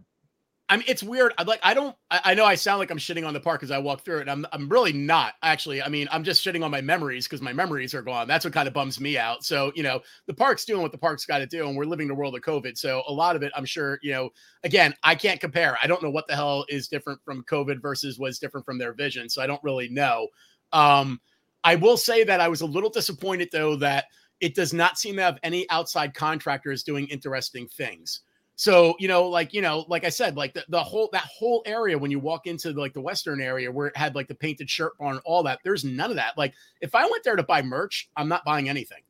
I mean, it's weird. I'm like. I don't. I, I know I sound like I'm shitting on the park as I walk through it. I'm. I'm really not actually. I mean, I'm just shitting on my memories because my memories are gone. That's what kind of bums me out. So you know, the park's doing what the park's got to do, and we're living the world of COVID. So a lot of it, I'm sure. You know, again, I can't compare. I don't know what the hell is different from COVID versus what's different from their vision. So I don't really know. Um, I will say that I was a little disappointed though that it does not seem to have any outside contractors doing interesting things. So, you know, like, you know, like I said, like the, the whole that whole area when you walk into like the western area where it had like the painted shirt barn, all that, there's none of that. Like if I went there to buy merch, I'm not buying anything.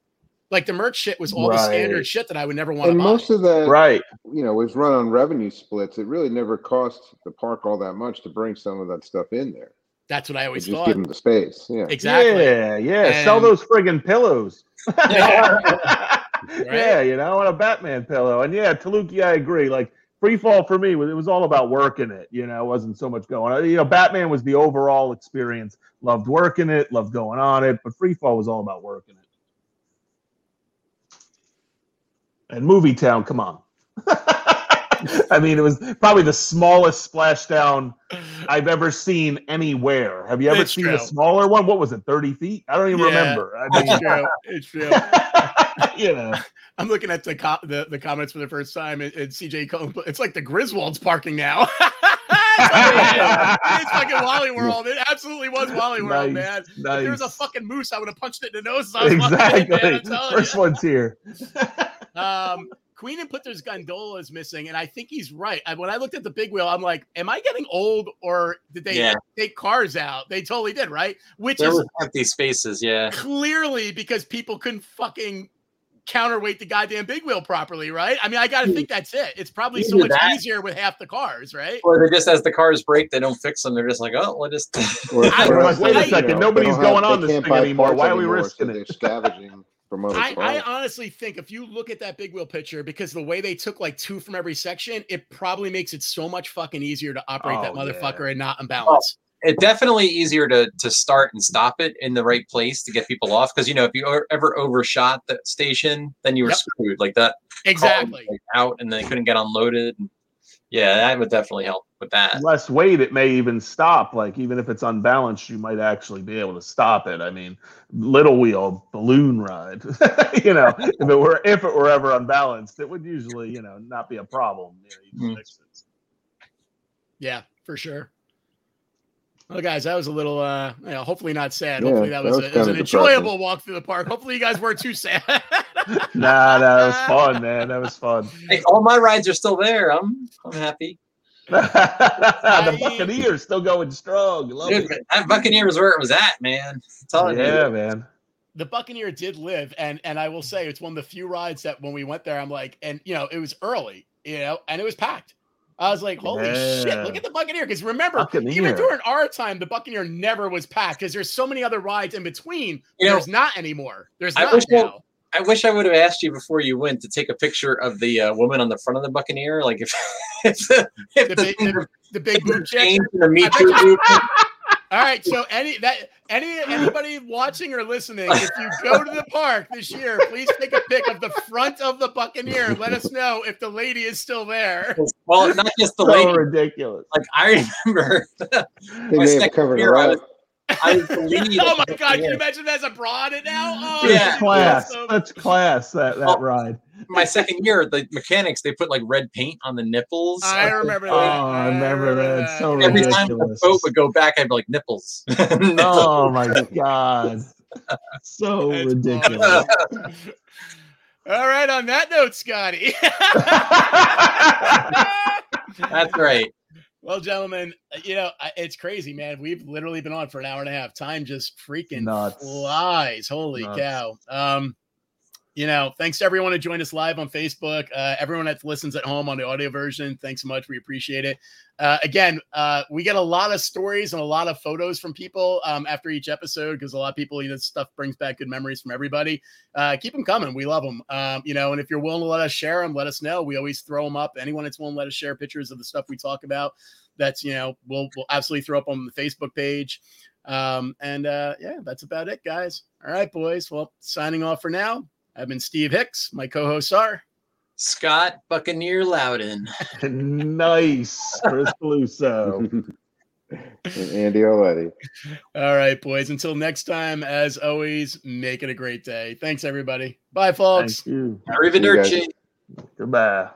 Like the merch shit was all the standard shit that I would never want to and buy. most of that, Right. you know, was run on revenue splits. It really never cost the park all that much to bring some of that stuff in there. That's what I They always just thought. give them the space. Yeah. Exactly. Yeah, yeah. Sell those friggin' pillows. Yeah. Yeah, you know, on a Batman pillow. And yeah, Taluki, I agree. Like free fall for me, was- it was all about working it. You know, it wasn't so much going on. You know, Batman was the overall experience. Loved working it, loved going on it, but free fall was all about working it. And Movie Town, come on. I mean, it was probably the smallest splashdown I've ever seen anywhere. Have you ever It's seen true. a smaller one? What was it, 30 feet? I don't even Yeah, remember. I It's mean, true. It's true. you know, I'm looking at the, co- the the comments for the first time, and, and CJ Cohen. It's like the Griswolds parking now. it's fucking Wally World. It absolutely was Wally World, man. nice, If there was a fucking moose, I would have punched it in the nose. As I was walking man, Exactly. First you. one's here. Um, Queen and Putter's gondola is missing, and I think he's right. I, when I looked at the big wheel, I'm like, "Am I getting old, or did they Yeah. take cars out?" They totally did, right? Which There is empty spaces. Yeah. clearly because people couldn't fucking counterweight the goddamn big wheel properly, right? I mean, I gotta hmm. think that's it. It's probably so much that- easier with half the cars, right? Or they just as the cars break, they don't fix them. They're just like, oh, we'll just. I- or like, else wait a second, nobody's going have- on this thing anymore. Why are we anymore, risking so it? They're scavenging from other I, I honestly think if you look at that big wheel picture, because the way they took like two from every section, it probably makes it so much fucking easier to operate that Oh, motherfucker and not oh, unbalance. It's definitely easier to to start and stop it in the right place to get people off because you know if you ever overshot the station then you were Yep. screwed like that Exactly. was, like, out and they couldn't get unloaded yeah that would definitely help with that less weight, it may even stop. Like even if it's unbalanced, you might actually be able to stop it. I mean, little wheel balloon ride. you know, if it were if it were ever unbalanced, it would usually you know not be a problem. You know, you Mm. fix it. Yeah, for sure. Well, guys, that was a little, uh, you know, hopefully not sad. Yeah, hopefully that that was, was a, was an kinda depressing. enjoyable walk through the park. Hopefully you guys weren't too sad. Nah, that was fun, man. That was fun. hey, all my rides are still there i'm i'm happy the Buccaneers still going strong. Love Dude, it. that buccaneer was where it was at man I'm Yeah, you man. the Buccaneer did live, and and I will say it's one of the few rides that when we went there, I'm like, and you know, it was early, you know, and it was packed. I was like, holy shit, look at the Buccaneer. Because remember, Buccaneer. even during our time, the Buccaneer never was packed because there's so many other rides in between. You know, there's not anymore. There's I not wish now. I wish I would have asked you before you went to take a picture of the uh, woman on the front of the Buccaneer. Like if if the, if The the, big, the, the big boob chick. changed in the Me I Too movement, All right, so any that any anybody watching or listening, if you go to the park this year, please take a pic of the front of the Buccaneer. Let us know if the lady is still there. well, not just the So lady. ridiculous. Like I remember, They my may have covered year, her I up. I believe. Oh my god, can you imagine that as a broad it now? Oh, Yeah. that'd class. awesome. That's class. That that Oh, ride. My second year, the mechanics they put like red paint on the nipples. I remember that. Oh, I remember that. It's so Every time the boat would go back, I'd be like nipples. Nipples. Oh my god. So That's ridiculous. All right, on that note, Scotty. That's right. Well, gentlemen, uh, you know, it's crazy, man. We've literally been on for an hour and a half. Time just freaking Nuts. flies. Holy Nuts. cow. Um, you know, thanks to everyone who joined us live on Facebook. Uh, everyone that listens at home on the audio version, thanks so much. We appreciate it. Uh, again, uh, we get a lot of stories and a lot of photos from people um, after each episode because a lot of people, you know, stuff brings back good memories from everybody. Uh, keep them coming. We love them. Um, you know, and if you're willing to let us share them, let us know. We always throw them up. Anyone that's willing to let us share pictures of the stuff we talk about, that's you know, we'll we'll absolutely throw up on the Facebook page. Um, and uh, yeah, that's about it, guys. All right, boys. Well, signing off for now. I've been Steve Hicks. My co-hosts are. Scott Buccaneer Loudon. nice. Chris Caluso. And Andy Oletti. All right, boys. Until next time, as always, make it a great day. Thanks, everybody. Bye, folks. Thank you. Arrivederci. Goodbye.